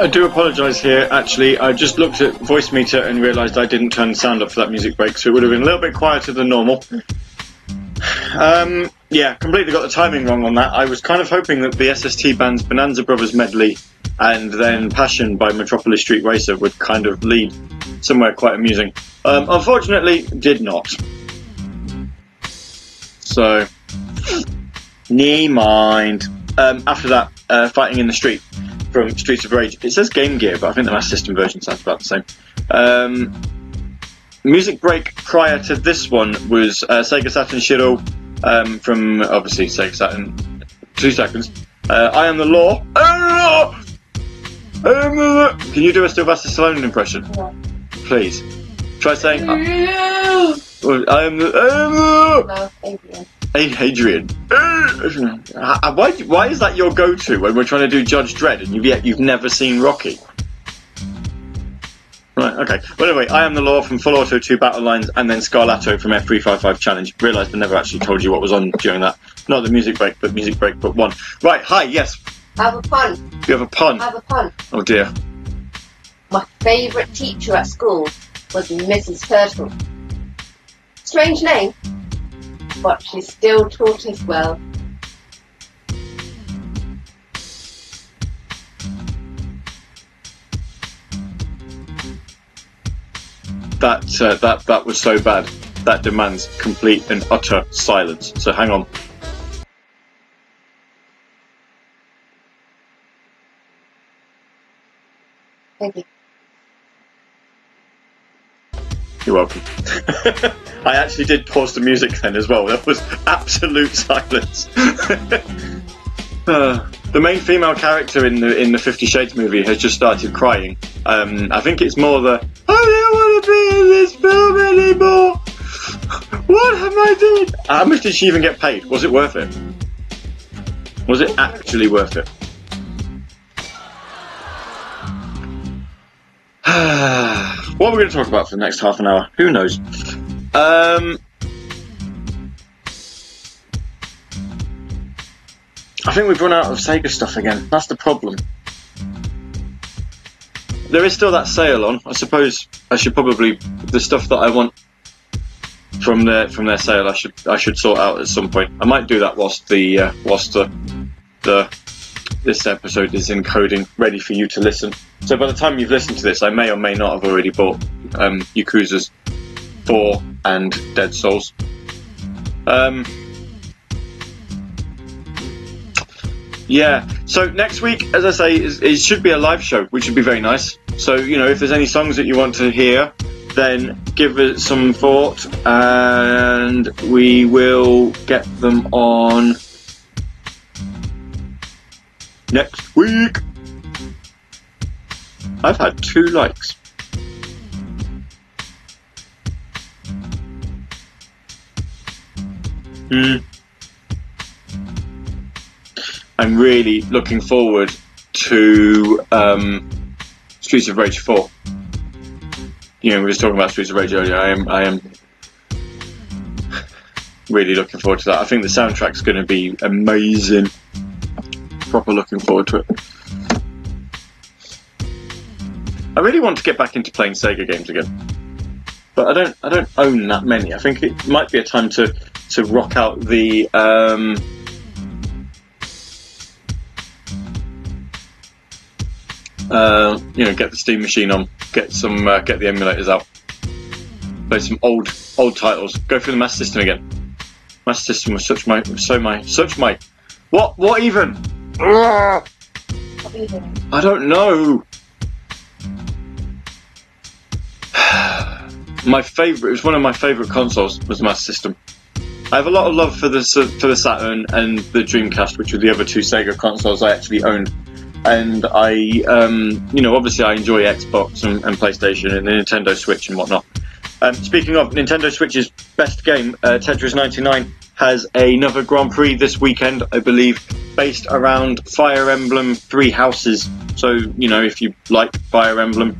I do apologise here. Actually, I just looked at Voicemeeter and realised I didn't turn the sound up for that music break, so it would have been a little bit quieter than normal. Um, yeah, completely got the timing wrong on that. I was kind of hoping that the SST band's Bonanza Brothers medley and then Passion by Metropolis Street Racer would kind of lead somewhere quite amusing. Um, unfortunately, did not. So, knee mind. Um, after that, uh, fighting in the street from Streets of Rage. It says Game Gear, but I think the Master System version sounds about the same. Um, music break prior to this one was uh, Sega Saturn Shiro um, from obviously Sega Saturn. Two seconds. Uh, I am the law. I am the law. I am the law. Can you do a Sylvester Stallone impression, please? Try saying. I I am the. I am the law. No. Hey, Adrian. Uh, Why, why is that your go-to when we're trying to do Judge Dredd and you've yet you've never seen Rocky? Right, okay. Well, anyway, I am the law from Full Auto 2 Battle Lines and then Scarlato from F355 Challenge. Realised I never actually told you what was on during that. Not the music break, but music break, but one. Right, hi, yes. Have a pun. You have a pun. Have a pun. Oh dear. My favourite teacher at school was Mrs. Turtle. Strange name, but she still taught us well. That, uh, that, that was so bad. That demands complete and utter silence. So hang on. Thank you. You're welcome. I actually did pause the music then as well. That was absolute silence. Uh, the main female character in the in the Fifty Shades movie has just started crying. Um, I think it's more the I don't want to be in this film anymore. What am I doing? How much did she even get paid? Was it worth it? Was it actually worth it? what are we going to talk about for the next half an hour? Who knows? Um, I think we've run out of Sega stuff again. That's the problem. There is still that sale on. I suppose I should probably the stuff that I want from their from their sale. I should I should sort out at some point. I might do that whilst the uh, whilst the the this episode is encoding, ready for you to listen. So by the time you've listened to this, I may or may not have already bought um, Yakuza's 4 and Dead Souls. Um, yeah, so next week, as I say, it should be a live show, which would be very nice. So, you know, if there's any songs that you want to hear, then give it some thought and we will get them on next week. I've had two likes. Hmm. I'm really looking forward to um, Streets of Rage 4. You know, we were talking about Streets of Rage earlier. I am, I am really looking forward to that. I think the soundtrack's going to be amazing. Proper looking forward to it. I really want to get back into playing Sega games again, but I don't. I don't own that many. I think it might be a time to to rock out the. Um, uh, you know, get the Steam machine on, get some, uh, get the emulators out, play some old old titles, go through the Master System again. Master System was such my, so my, such my, what, what even? Ugh, What are? I don't know. My favorite, it was one of my favorite consoles was Master System. I have a lot of love for the for the Saturn and the Dreamcast, which were the other two Sega consoles I actually owned. And I, um, you know, obviously I enjoy Xbox and, and PlayStation and the Nintendo Switch and whatnot. Um, speaking of Nintendo Switch's best game, uh, Tetris 99 has another Grand Prix this weekend, I believe, based around Fire Emblem Three Houses. So, you know, if you like Fire Emblem,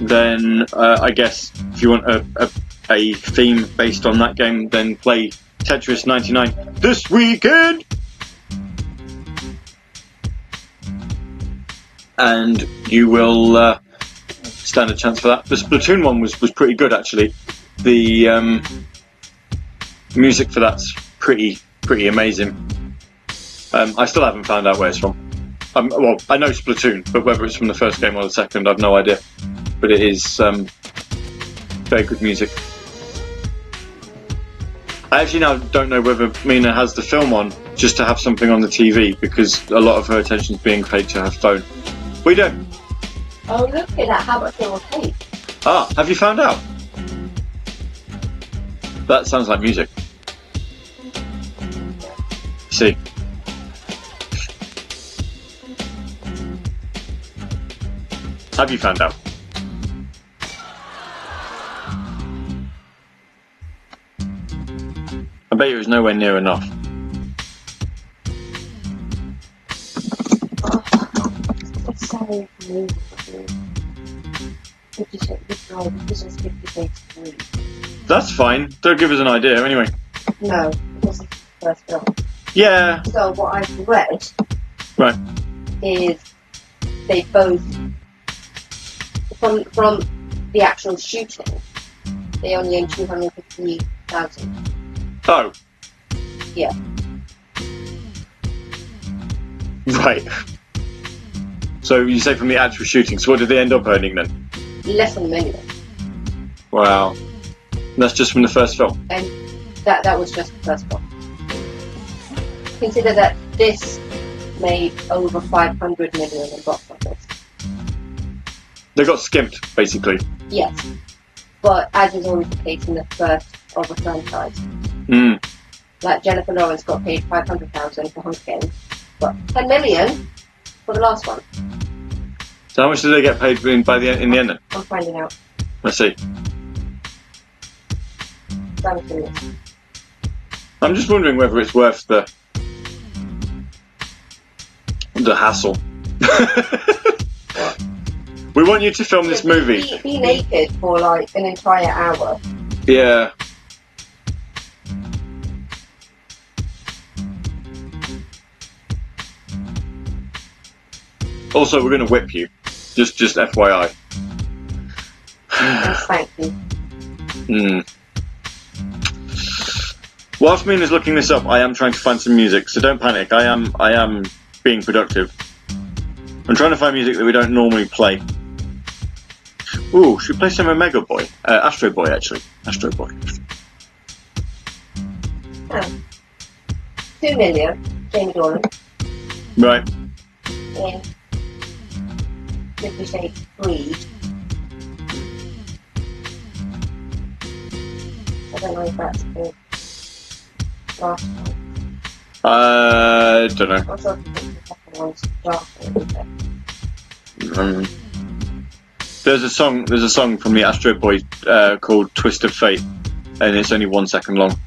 then uh, I guess if you want a, a, a theme based on that game, then play Tetris 99 this weekend. and you will uh, stand a chance for that. The Splatoon one was, was pretty good actually. The um, music for that's pretty pretty amazing. Um, I still haven't found out where it's from. Um, well, I know Splatoon, but whether it's from the first game or the second, I've no idea. But it is um, very good music. I actually now don't know whether Mina has the film on just to have something on the TV because a lot of her attention is being paid to her phone. We don't. Oh, look at that. How much it will take? Ah, have you found out? That sounds like music. See. Have you found out? Bet you it was nowhere near enough. It's so moving. Fifty Shades of Grey. This is Fifty Shades of Grey. That's fine. Don't give us an idea anyway. No, this is the first film. Yeah. So what I've read Right. is they both from from the actual shooting they only earned two hundred fifty thousand. Oh. Yeah. Right. So you say from the actual shooting. So what did they end up earning then? Less than a million. Wow. That's just from the first film. And that that was just the first one. Consider that this made over five hundred million in box office. They got skimped, basically. Yes. But as is always the case in the first of a franchise. Mm. Like Jennifer Lawrence got paid five hundred thousand for Hunger Games, but ten million for the last one. So how much did they get paid in by the in the end? Then? I'm finding out. Let's see. I'm just wondering whether it's worth the the hassle. we want you to film this movie. Be, be naked for like an entire hour. Yeah. Also, we're going to whip you. Just, just FYI. Yes, thank you. Hmm. Whilst Mina's looking this up, I am trying to find some music, so don't panic. I am, I am being productive. I'm trying to find music that we don't normally play. Ooh, should we play some Omega Boy? Uh, Astro Boy, actually. Astro Boy. Oh. Two million, Jamie Dornan, Right. in Fifty Shades I don't know if that's the last one. Uh, don't know. Also, the second one's darker. Um, there's a song. There's a song from the Astro Boy uh, called "Twist of Fate," and it's only one second long.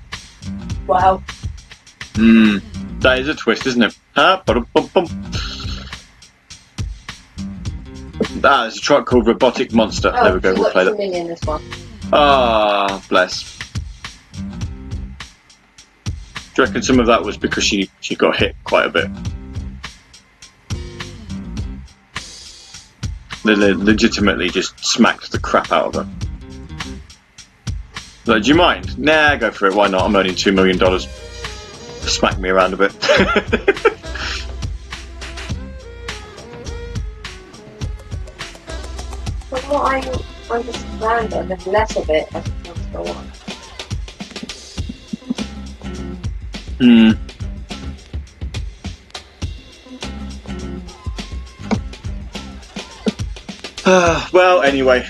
Wow. Hmm. That is a twist, isn't it? Ah. Ah, there's a track called "Robotic Monster." Oh, there we go. We'll play that. million this one. Ah, bless. Do you reckon some of that was because she she got hit quite a bit? They legitimately just smacked the crap out of her. Like, do you mind? Nah, go for it. Why not? I'm earning two million dollars. Smack me around a bit. What I understand, there's less of it as it goes go on. Hmm. Well, anyway.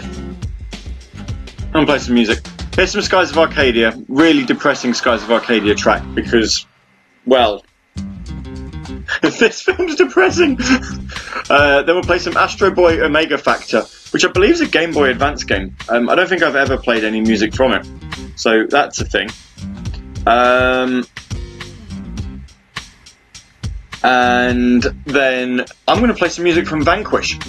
I'm play some music. Here's some Skies of Arcadia. Really depressing Skies of Arcadia track because, well, if this film's depressing. Uh, then we'll play some Astro Boy Omega Factor, which I believe is a Game Boy Advance game. Um, I don't think I've ever played any music from it, so that's a thing. Um, and then I'm going to play some music from Vanquish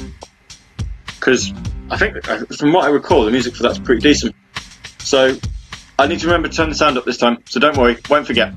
because I think, uh, from what I recall, the music for that's pretty decent. So I need to remember to turn the sound up this time. So don't worry, won't forget.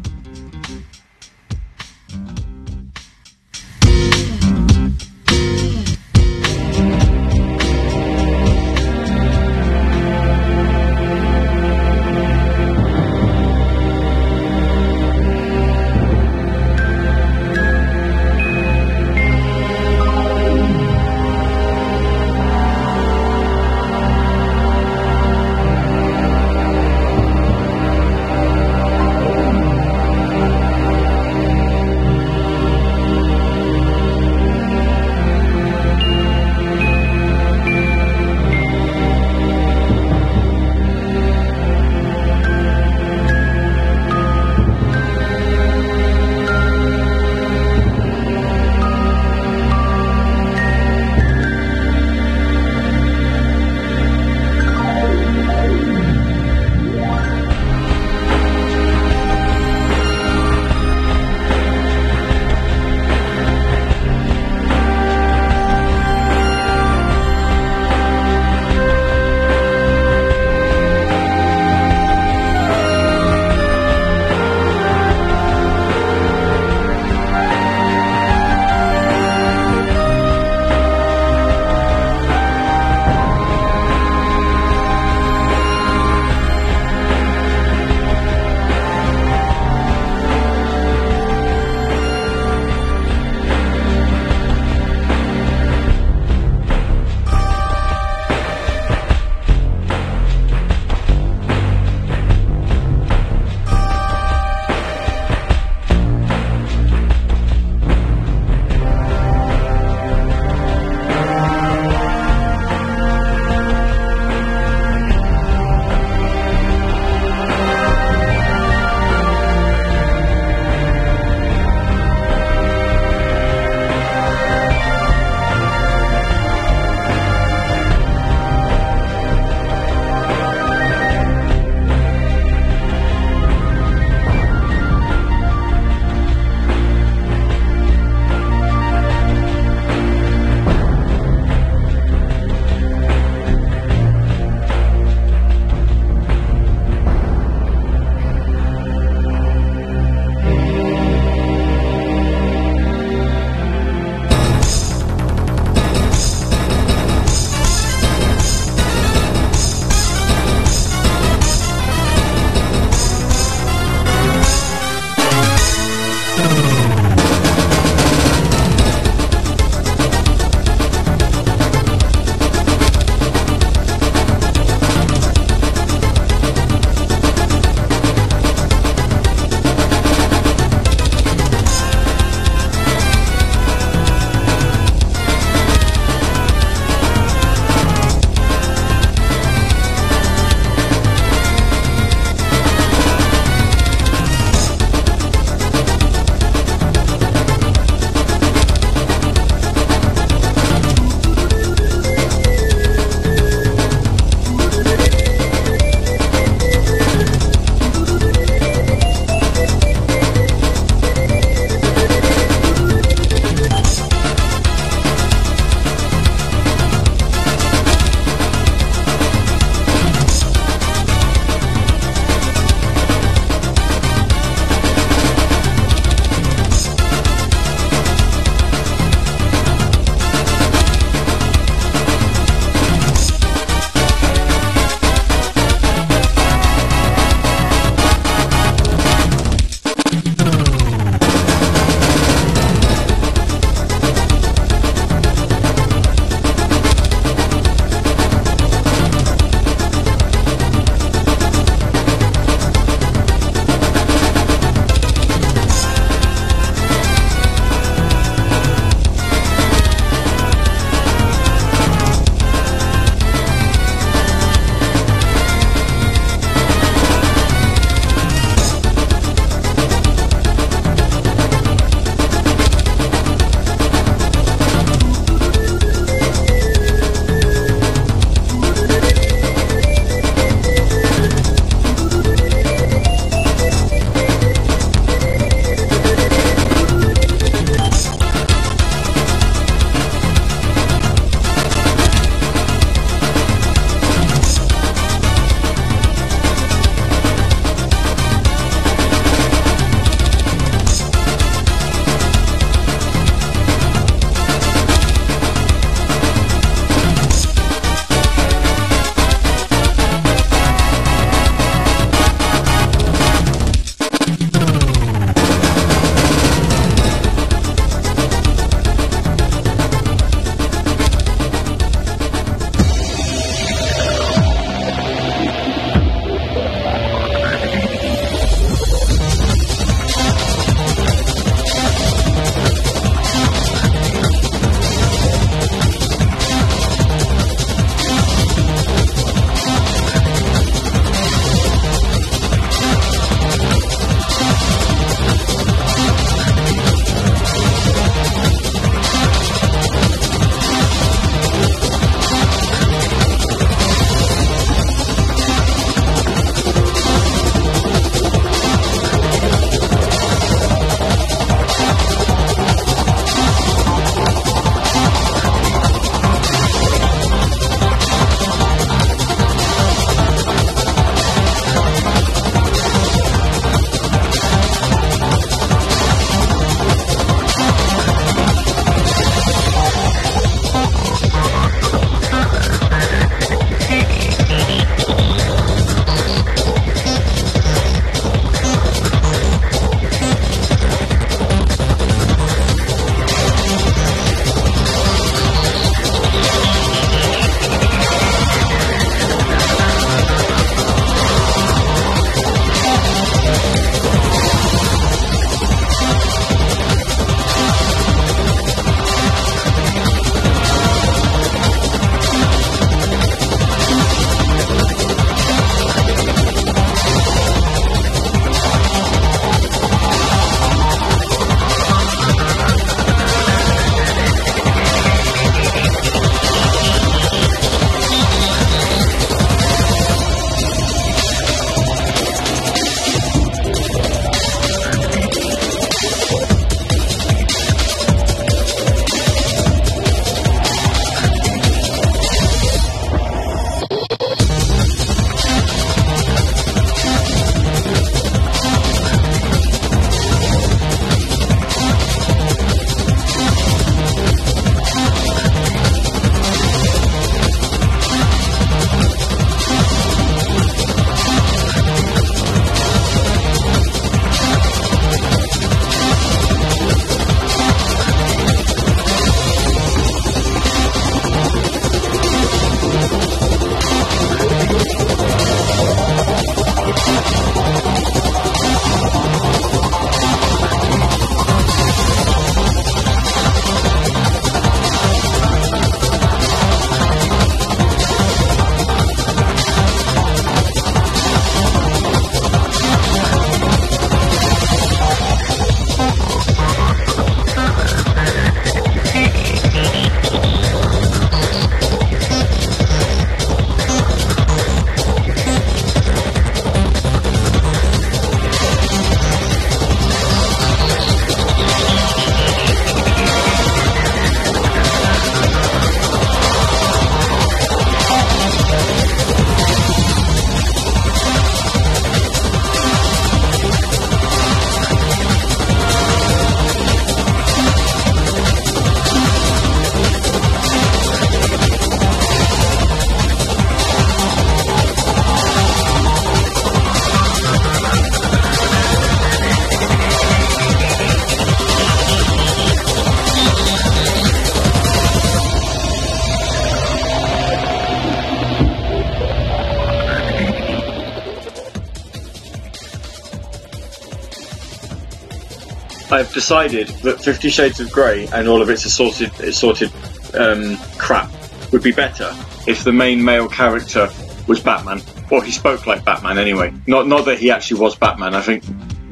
Decided that Fifty Shades of Grey and all of its assorted, assorted um, crap would be better if the main male character was Batman, or he spoke like Batman anyway. Not not that he actually was Batman. I think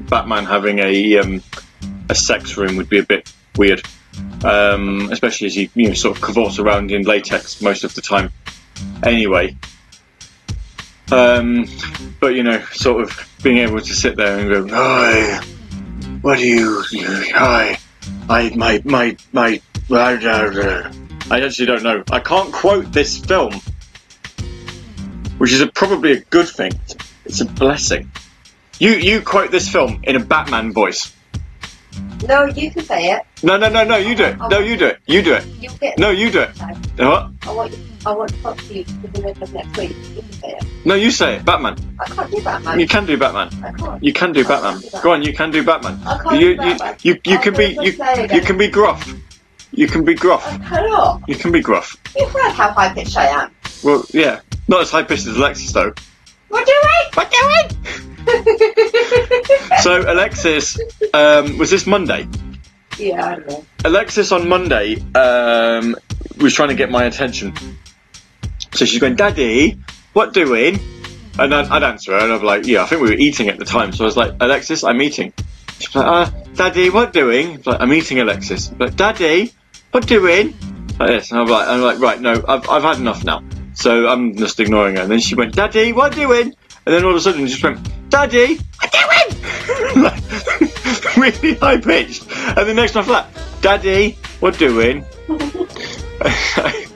Batman having a um, a sex room would be a bit weird, um, especially as he you know sort of cavorts around in latex most of the time. Anyway, um, but you know, sort of being able to sit there and go, "Hi, what do you? Hi, I my my my." Uh, I actually don't know. I can't quote this film, which is a, probably a good thing. It's a blessing. You you quote this film in a Batman voice. No, you can say it. No, no, no, no. You do it. No, you do it. You do it. You get. No, you do it. What? I want you. To talk to you to the middle of next week. You can say it. No, you say it. Batman. I can't do Batman. You can do Batman. I can't. You can do Batman. Go on, you can do Batman. I can't You do Batman. you, you I'll can be you you can be gruff. You can be gruff. I cannot. You can be gruff. You've heard how high pitched I am. Well, yeah. Not as high pitched as Alexis though. What do doing? What do doing? So Alexis, um, was this Monday? yeah, I know. Alexis on Monday um, was trying to get my attention. So she's going, Daddy, what doing? And I'd, I'd answer her, and I'd be like, Yeah, I think we were eating at the time. So I was like, Alexis, I'm eating. She's like, uh, Daddy, what doing? Like, I'm eating, Alexis. But Daddy, what doing? Like this. And I'm like, I'm like, right, no, I've, I've had enough now. So I'm just ignoring her. And then she went, Daddy, what doing? And then all of a sudden, she just went, Daddy, what doing? really high pitched. And the next one that, Daddy, what doing? like,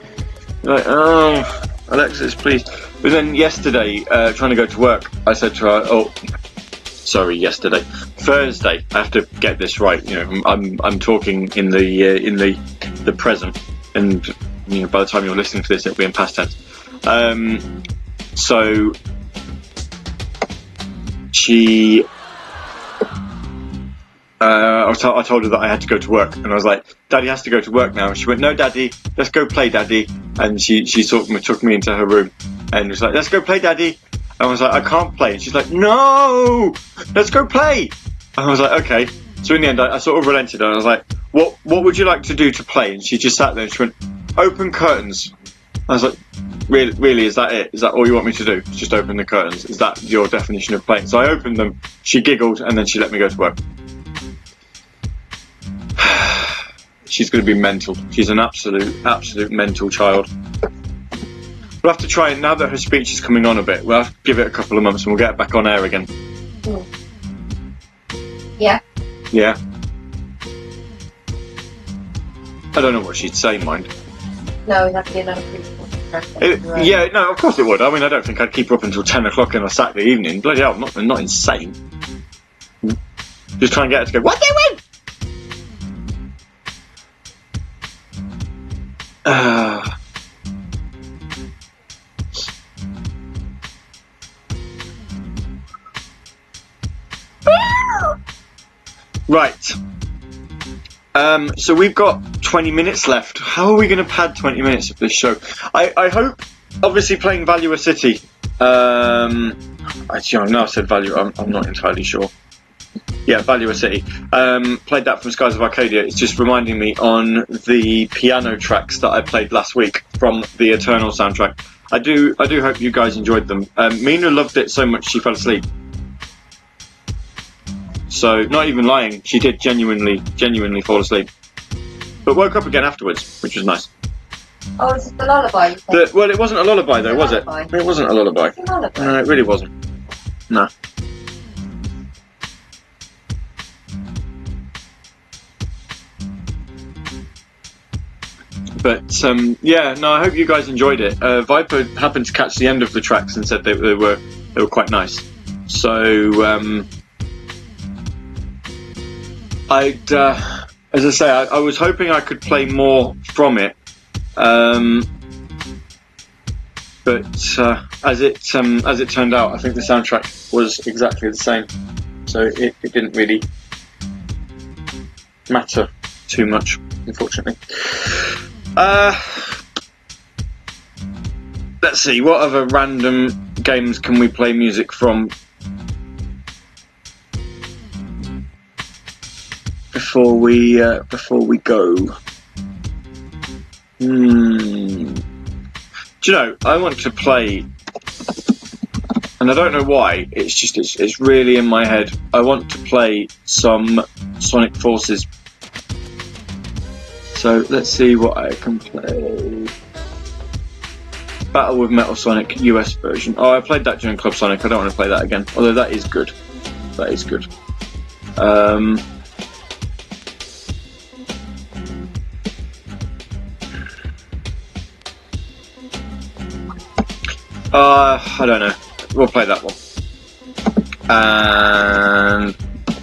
oh, Alexis, please. But then yesterday, uh, trying to go to work, I said to her, oh, sorry, yesterday, Thursday. I have to get this right. You know, I'm I'm talking in the uh, in the the present, and you know, by the time you're listening to this, it'll be in past tense. Um, so she. Uh, I, was to- I told her that I had to go to work, and I was like, "Daddy has to go to work now." And she went, "No, Daddy, let's go play, Daddy." And she she sort of took me into her room and was like, "Let's go play, Daddy." And I was like, "I can't play." And she's like, "No, let's go play." And I was like, "Okay." So in the end, I, I sort of relented, and I was like, "What what would you like to do to play?" And she just sat there and she went, "Open curtains." I was like, really, really, is that it? Is that all you want me to do? Just open the curtains? Is that your definition of playing? So I opened them. She giggled, and then she let me go to work. She's going to be mental. She's an absolute, absolute mental child. We'll have to try it now that her speech is coming on a bit. We'll have to give it a couple of months, and we'll get it back on air again. Mm. Yeah. Yeah. I don't know what she'd say, mind. No, we have to be another. It, yeah, no, of course it would. I mean, I don't think I'd keep her up until 10 o'clock on a Saturday evening. Bloody hell, I'm not, I'm not insane. Just try and get her to go, what doing? Uh, right. Um, so we've got 20 minutes left. How are we going to pad 20 minutes of this show? I, I hope, obviously, playing Value a City. Um, I know I said Value. I'm, I'm not entirely sure. Yeah, Valua City. Um, played that from Skies of Arcadia. It's just reminding me on the piano tracks that I played last week from the Eternal soundtrack. I do, I do hope you guys enjoyed them. Um, Mina loved it so much she fell asleep. So, not even lying, she did genuinely, genuinely fall asleep. But woke up again afterwards, which was nice. Oh, is the lullaby. The, well, it wasn't a lullaby though, was it? Lullaby. It wasn't a lullaby. It's a lullaby. No, it really wasn't. No. But um, yeah, no, I hope you guys enjoyed it. Uh, Viper happened to catch the end of the tracks and said they, they were they were quite nice. So um, I'd, uh, as I say, I, I was hoping I could play more from it. Um, but uh, as it um, as it turned out, I think the soundtrack was exactly the same, so it, it didn't really matter too much, unfortunately. Uh, let's see, what other random games can we play music from? before we uh, before we go. Hmm. Do you know? I want to play, and I don't know why. It's just it's it's really in my head. I want to play some Sonic Forces. So let's see what I can play. Battle with Metal Sonic US version. Oh, I played that during Club Sonic. I don't want to play that again. Although that is good. That is good. Um, uh, I don't know. We'll play that one. And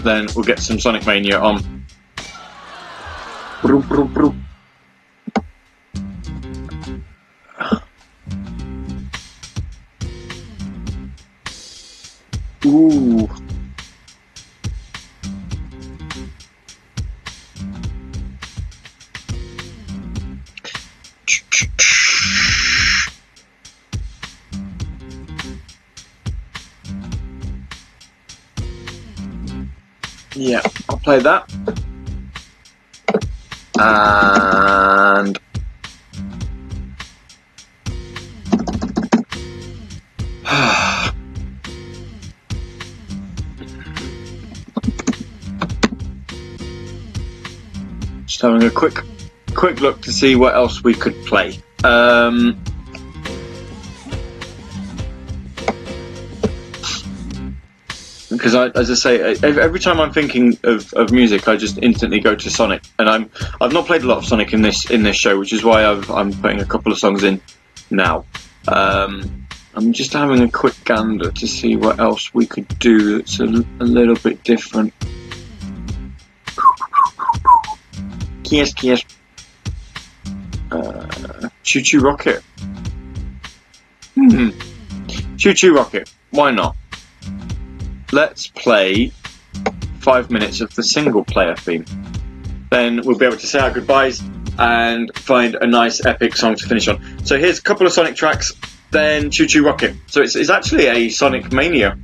then we'll get some Sonic Mania on. Broop, broop, broop. Ooh. Yeah, I'll play that. And just having a quick quick look to see what else we could play. Um, because I, as I say, every time I'm thinking of, of music, I just instantly go to Sonic, and I'm I've not played a lot of Sonic in this in this show, which is why I've, I'm putting a couple of songs in now. Um, I'm just having a quick gander to see what else we could do that's a little bit different. Yes, yes. Uh, ChuChu Rocket. Hmm. ChuChu Rocket. Why not? Let's play five minutes of the single player theme. Then we'll be able to say our goodbyes and find a nice epic song to finish on. So here's a couple of Sonic tracks, then ChuChu Rocket. So it's, it's actually a Sonic Mania,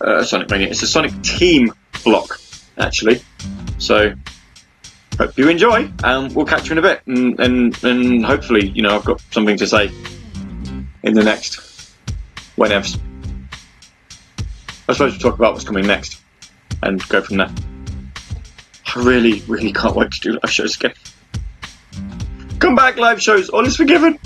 uh, Sonic Mania. It's a Sonic Team block, actually. So hope you enjoy, and we'll catch you in a bit. And, and, and hopefully, you know, I've got something to say in the next whenevs. I suppose we'll talk about what's coming next and go from there. I really, really can't wait to do live shows again. Come back, live shows, all is forgiven.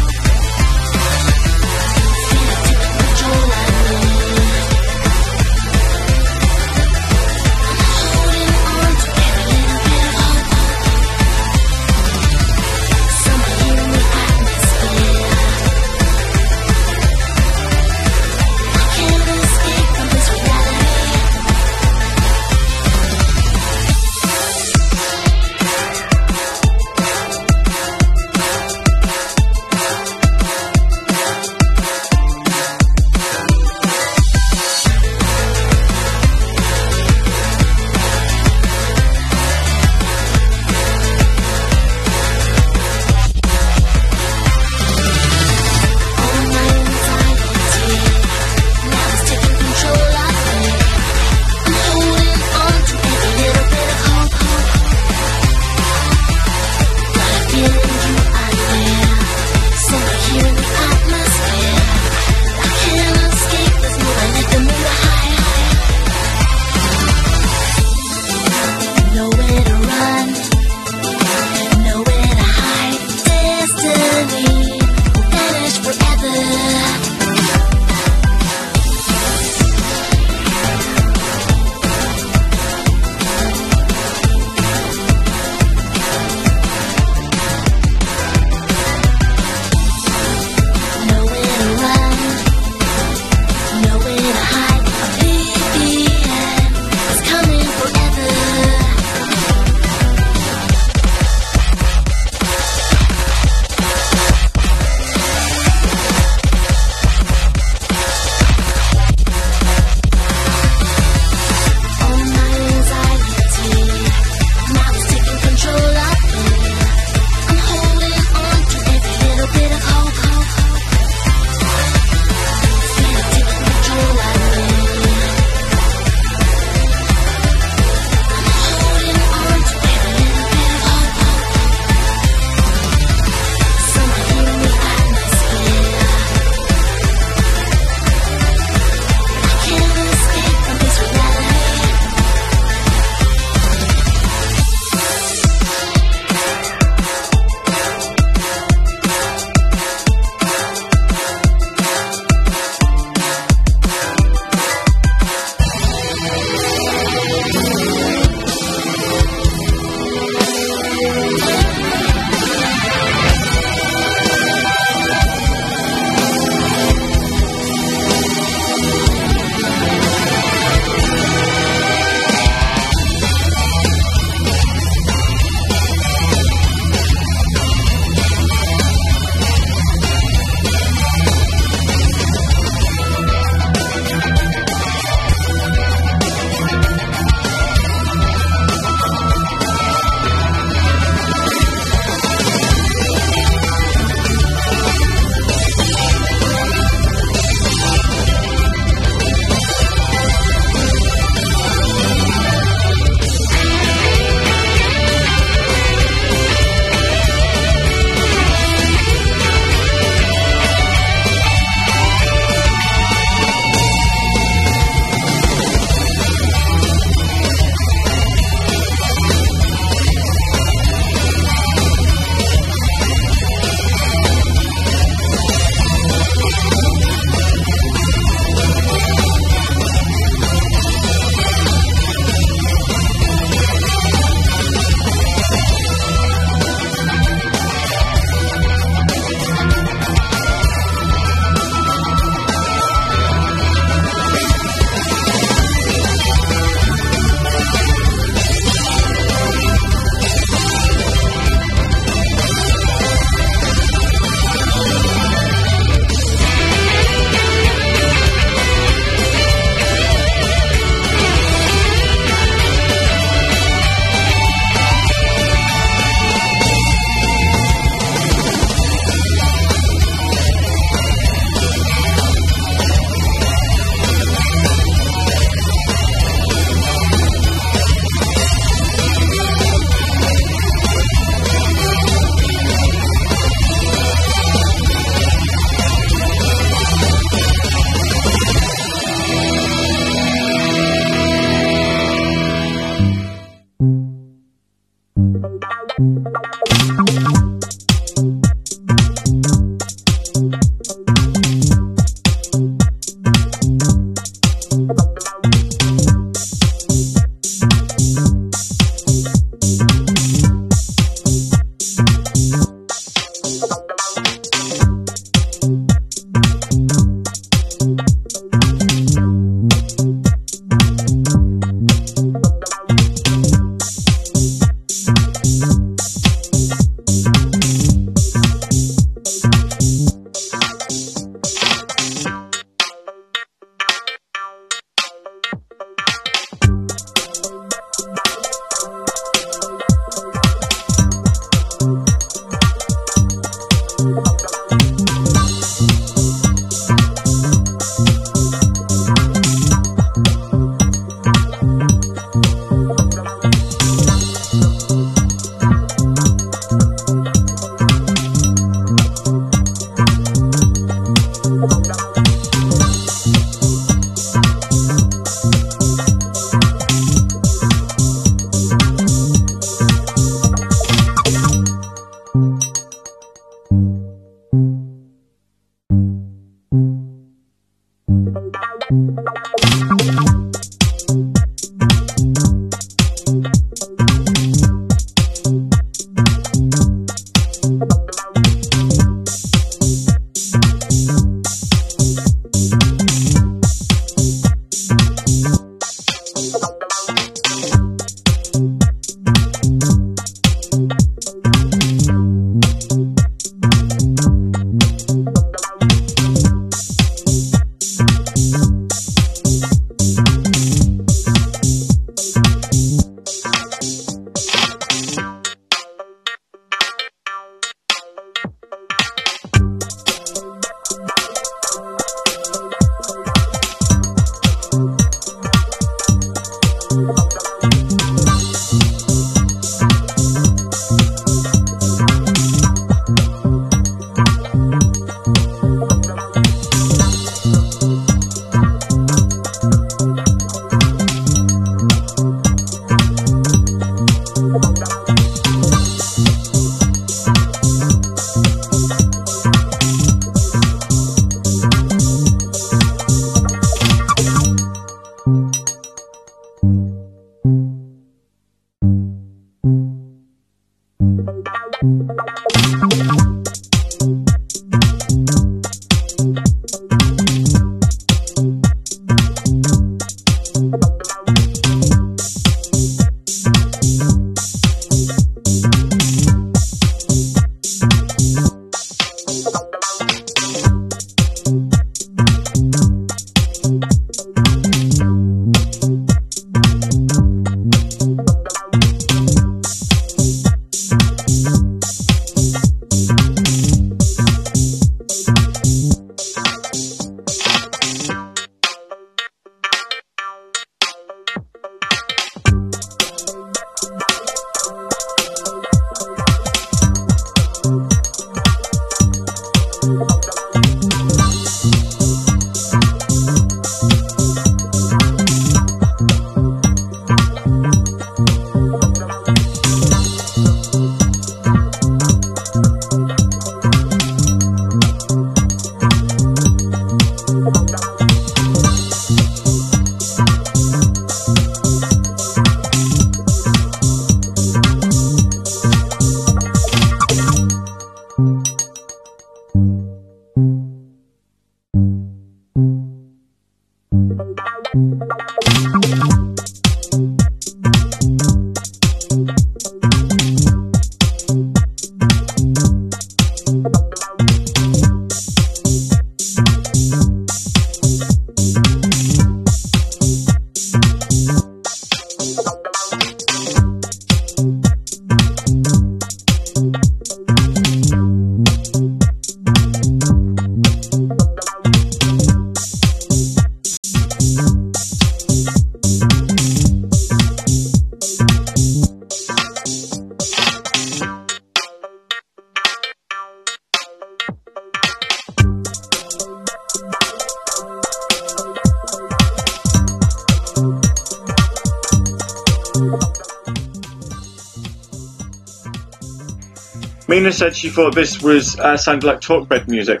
Said she thought this was uh, sounded like talkbed music.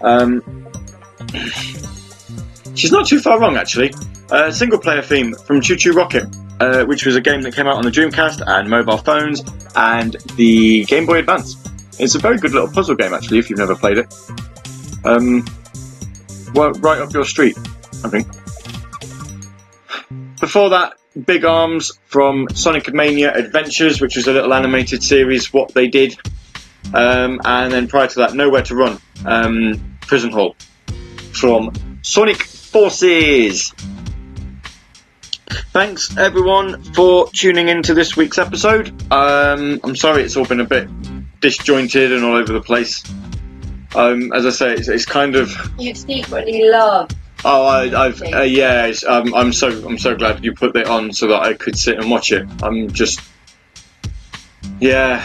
Um, she's not too far wrong, actually. Uh, single player theme from ChuChu Rocket, uh, which was a game that came out on the Dreamcast and mobile phones and the Game Boy Advance. It's a very good little puzzle game, actually, if you've never played it. Um, well, right up your street, I think. Before that, Big Arms from Sonic Mania Adventures, which was a little animated series, what they did. Um, and then prior to that, Nowhere to Run, um, Prison Hall from Sonic Forces. Thanks everyone for tuning into this week's episode. Um, I'm sorry it's all been a bit disjointed and all over the place. Um, as I say, it's, it's kind of You secretly love. Oh, I, I've uh, yeah. It's, um, I'm so I'm so glad you put it on so that I could sit and watch it. I'm just yeah.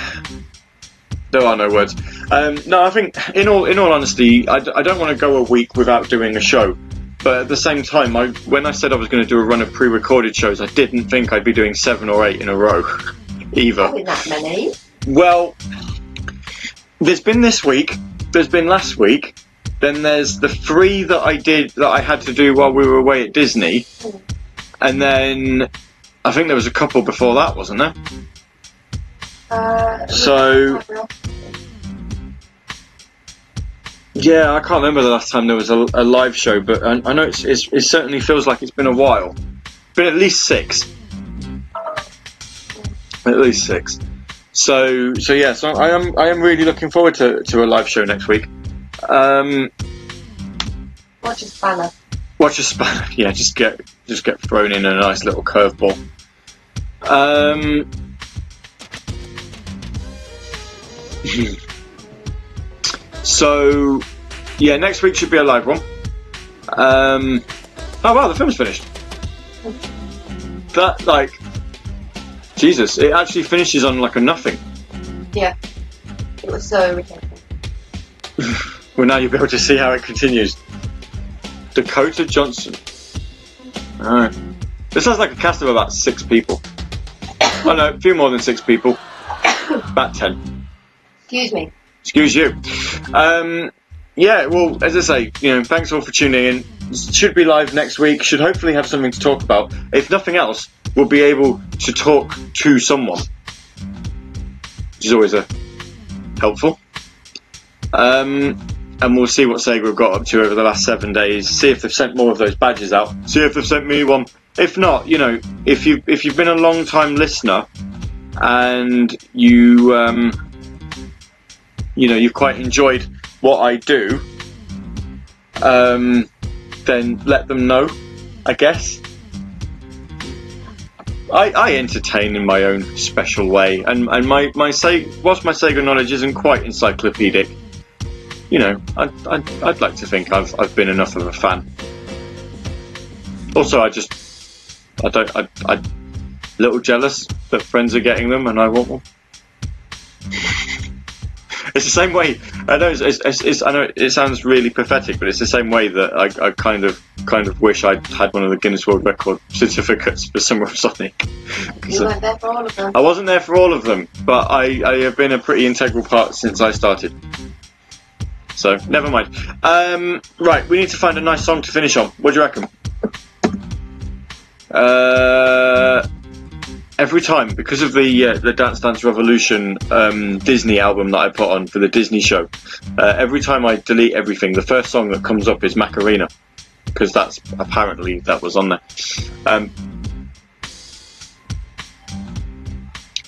There are no words. Um, no, I think in all in all honesty, I, d- I don't want to go a week without doing a show. But at the same time, I, when I said I was going to do a run of pre-recorded shows, I didn't think I'd be doing seven or eight in a row, either. Not that many. Well, there's been this week, there's been last week, then there's the three that I did that I had to do while we were away at Disney, and then I think there was a couple before that, wasn't there? Uh, So- Yeah, I can't remember the last time there was a, a live show, but I, I know it's, it's, it certainly feels like it's been a while. Been at least six. At least six. So so yeah, so I am I am really looking forward to, to a live show next week. Um, watch a spanner. watch a spanner. Yeah, just get just get thrown in a nice little curveball. Um, so yeah, next week should be a live one. Um, oh wow, the film's finished. That like Jesus, it actually finishes on like a nothing. Yeah. It was so ridiculous. Well, now you'll be able to see how it continues. Dakota Johnson. Alright. This sounds like a cast of about six people. Oh no, a few more than six people. About ten. Excuse me. Excuse you. Um, yeah, well, as I say, you know, thanks all for tuning in. Should be live next week. Should hopefully have something to talk about. If nothing else, we'll be able to talk to someone, which is always a helpful. Um, and we'll see what Sega have got up to over the last seven days. See if they've sent more of those badges out. See if they've sent me one. If not, you know, if you if you've been a long time listener and you um, you know you've quite enjoyed what I do, um, then let them know. I guess. I, I entertain in my own special way, and, and my my say whilst my Sega knowledge isn't quite encyclopedic, you know, I, I, I'd like to think I've I've been enough of a fan. Also, I just I don't I I little jealous that friends are getting them and I want one. It's the same way. I know. It's, it's, it's, I know it sounds really pathetic, but it's the same way that I, I kind of kind of wish I'd had one of the Guinness World Record certificates for Summer of Sonic. You uh, weren't there for all of them. I wasn't there for all of them, but I, I have been a pretty integral part since I started. So never mind. Um, right, we need to find a nice song to finish on. What do you reckon? Uh, every time because of the uh, the Dance Dance Revolution um, Disney album that I put on for the Disney show. Uh, every time I delete everything, the first song that comes up is Macarena because that's apparently that was on there. Um,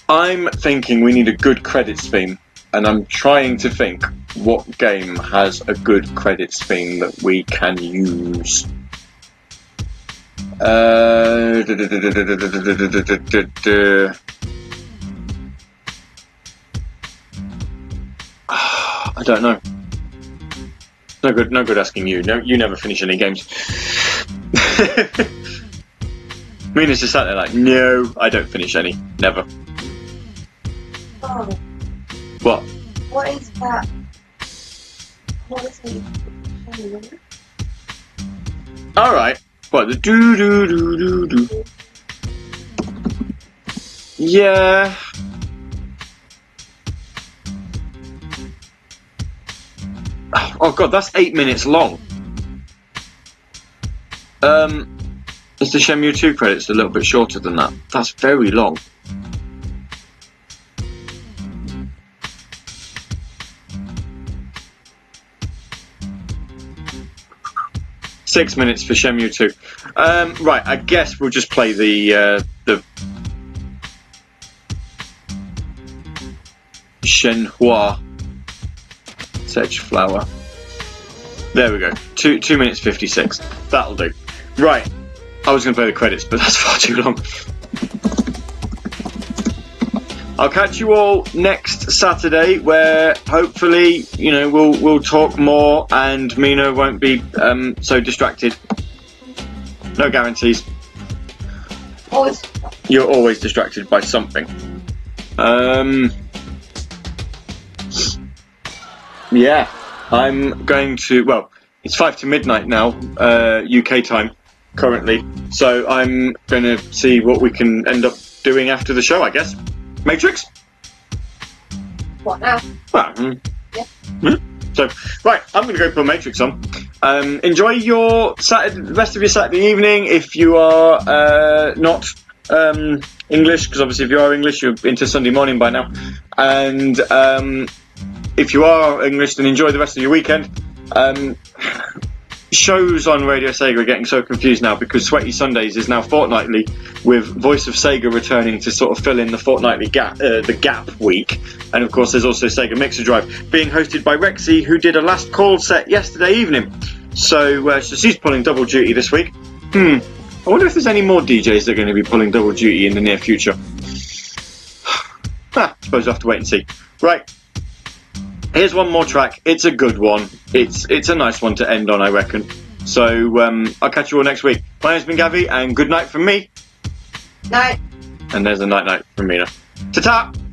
I'm thinking we need a good credits theme, and I'm trying to think what game has a good credits theme that we can use. Uh, I don't know. No good. No good asking you. No, you never finish any games. Mina's just sat there like, no, I don't finish any. Never. Oh, What? what is that? Alright. What, the do do do do do. Yeah. Oh god, that's eight minutes long. Um, it's the Shenmue 2 credits a little bit shorter than that. That's very long. Six minutes for Shenmue 2. Um, right, I guess we'll just play the uh, the Shenhua Sedge Flower. There we go. Two two minutes fifty six. That'll do. Right. I was going to play the credits, but that's far too long. I'll catch you all next Saturday, where hopefully, you know, we'll we'll talk more, and Mina won't be um, so distracted. No guarantees. Always. You're always distracted by something. Um. Yeah, I'm going to. Well, it's five to midnight now, uh, UK time, currently. So I'm going to see what we can end up doing after the show, I guess. Matrix? What now? Well, mm, Yeah. mm. So, right, I'm going to go put Matrix on. Um, enjoy your Saturday, rest of your Saturday evening. If you are uh, not um, English, because obviously if you are English, you're into Sunday morning by now. And um, if you are English, then enjoy the rest of your weekend. Um, shows on Radio Sega are getting so confused now because Sweaty Sundays is now fortnightly, with Voice of Sega returning to sort of fill in the fortnightly gap, uh, the gap week. And of course, there's also Sega Mixer Drive being hosted by Rexy, who did a last call set yesterday evening. So, uh, so she's pulling double duty this week. Hmm. I wonder if there's any more DJs that are going to be pulling double duty in the near future. ah, suppose we'll have to wait and see. Right. Here's one more track. It's a good one. It's it's a nice one to end on, I reckon. So um, I'll catch you all next week. My name's been Gavi, and good night from me. Night. And there's a night night from Mina. Ta ta!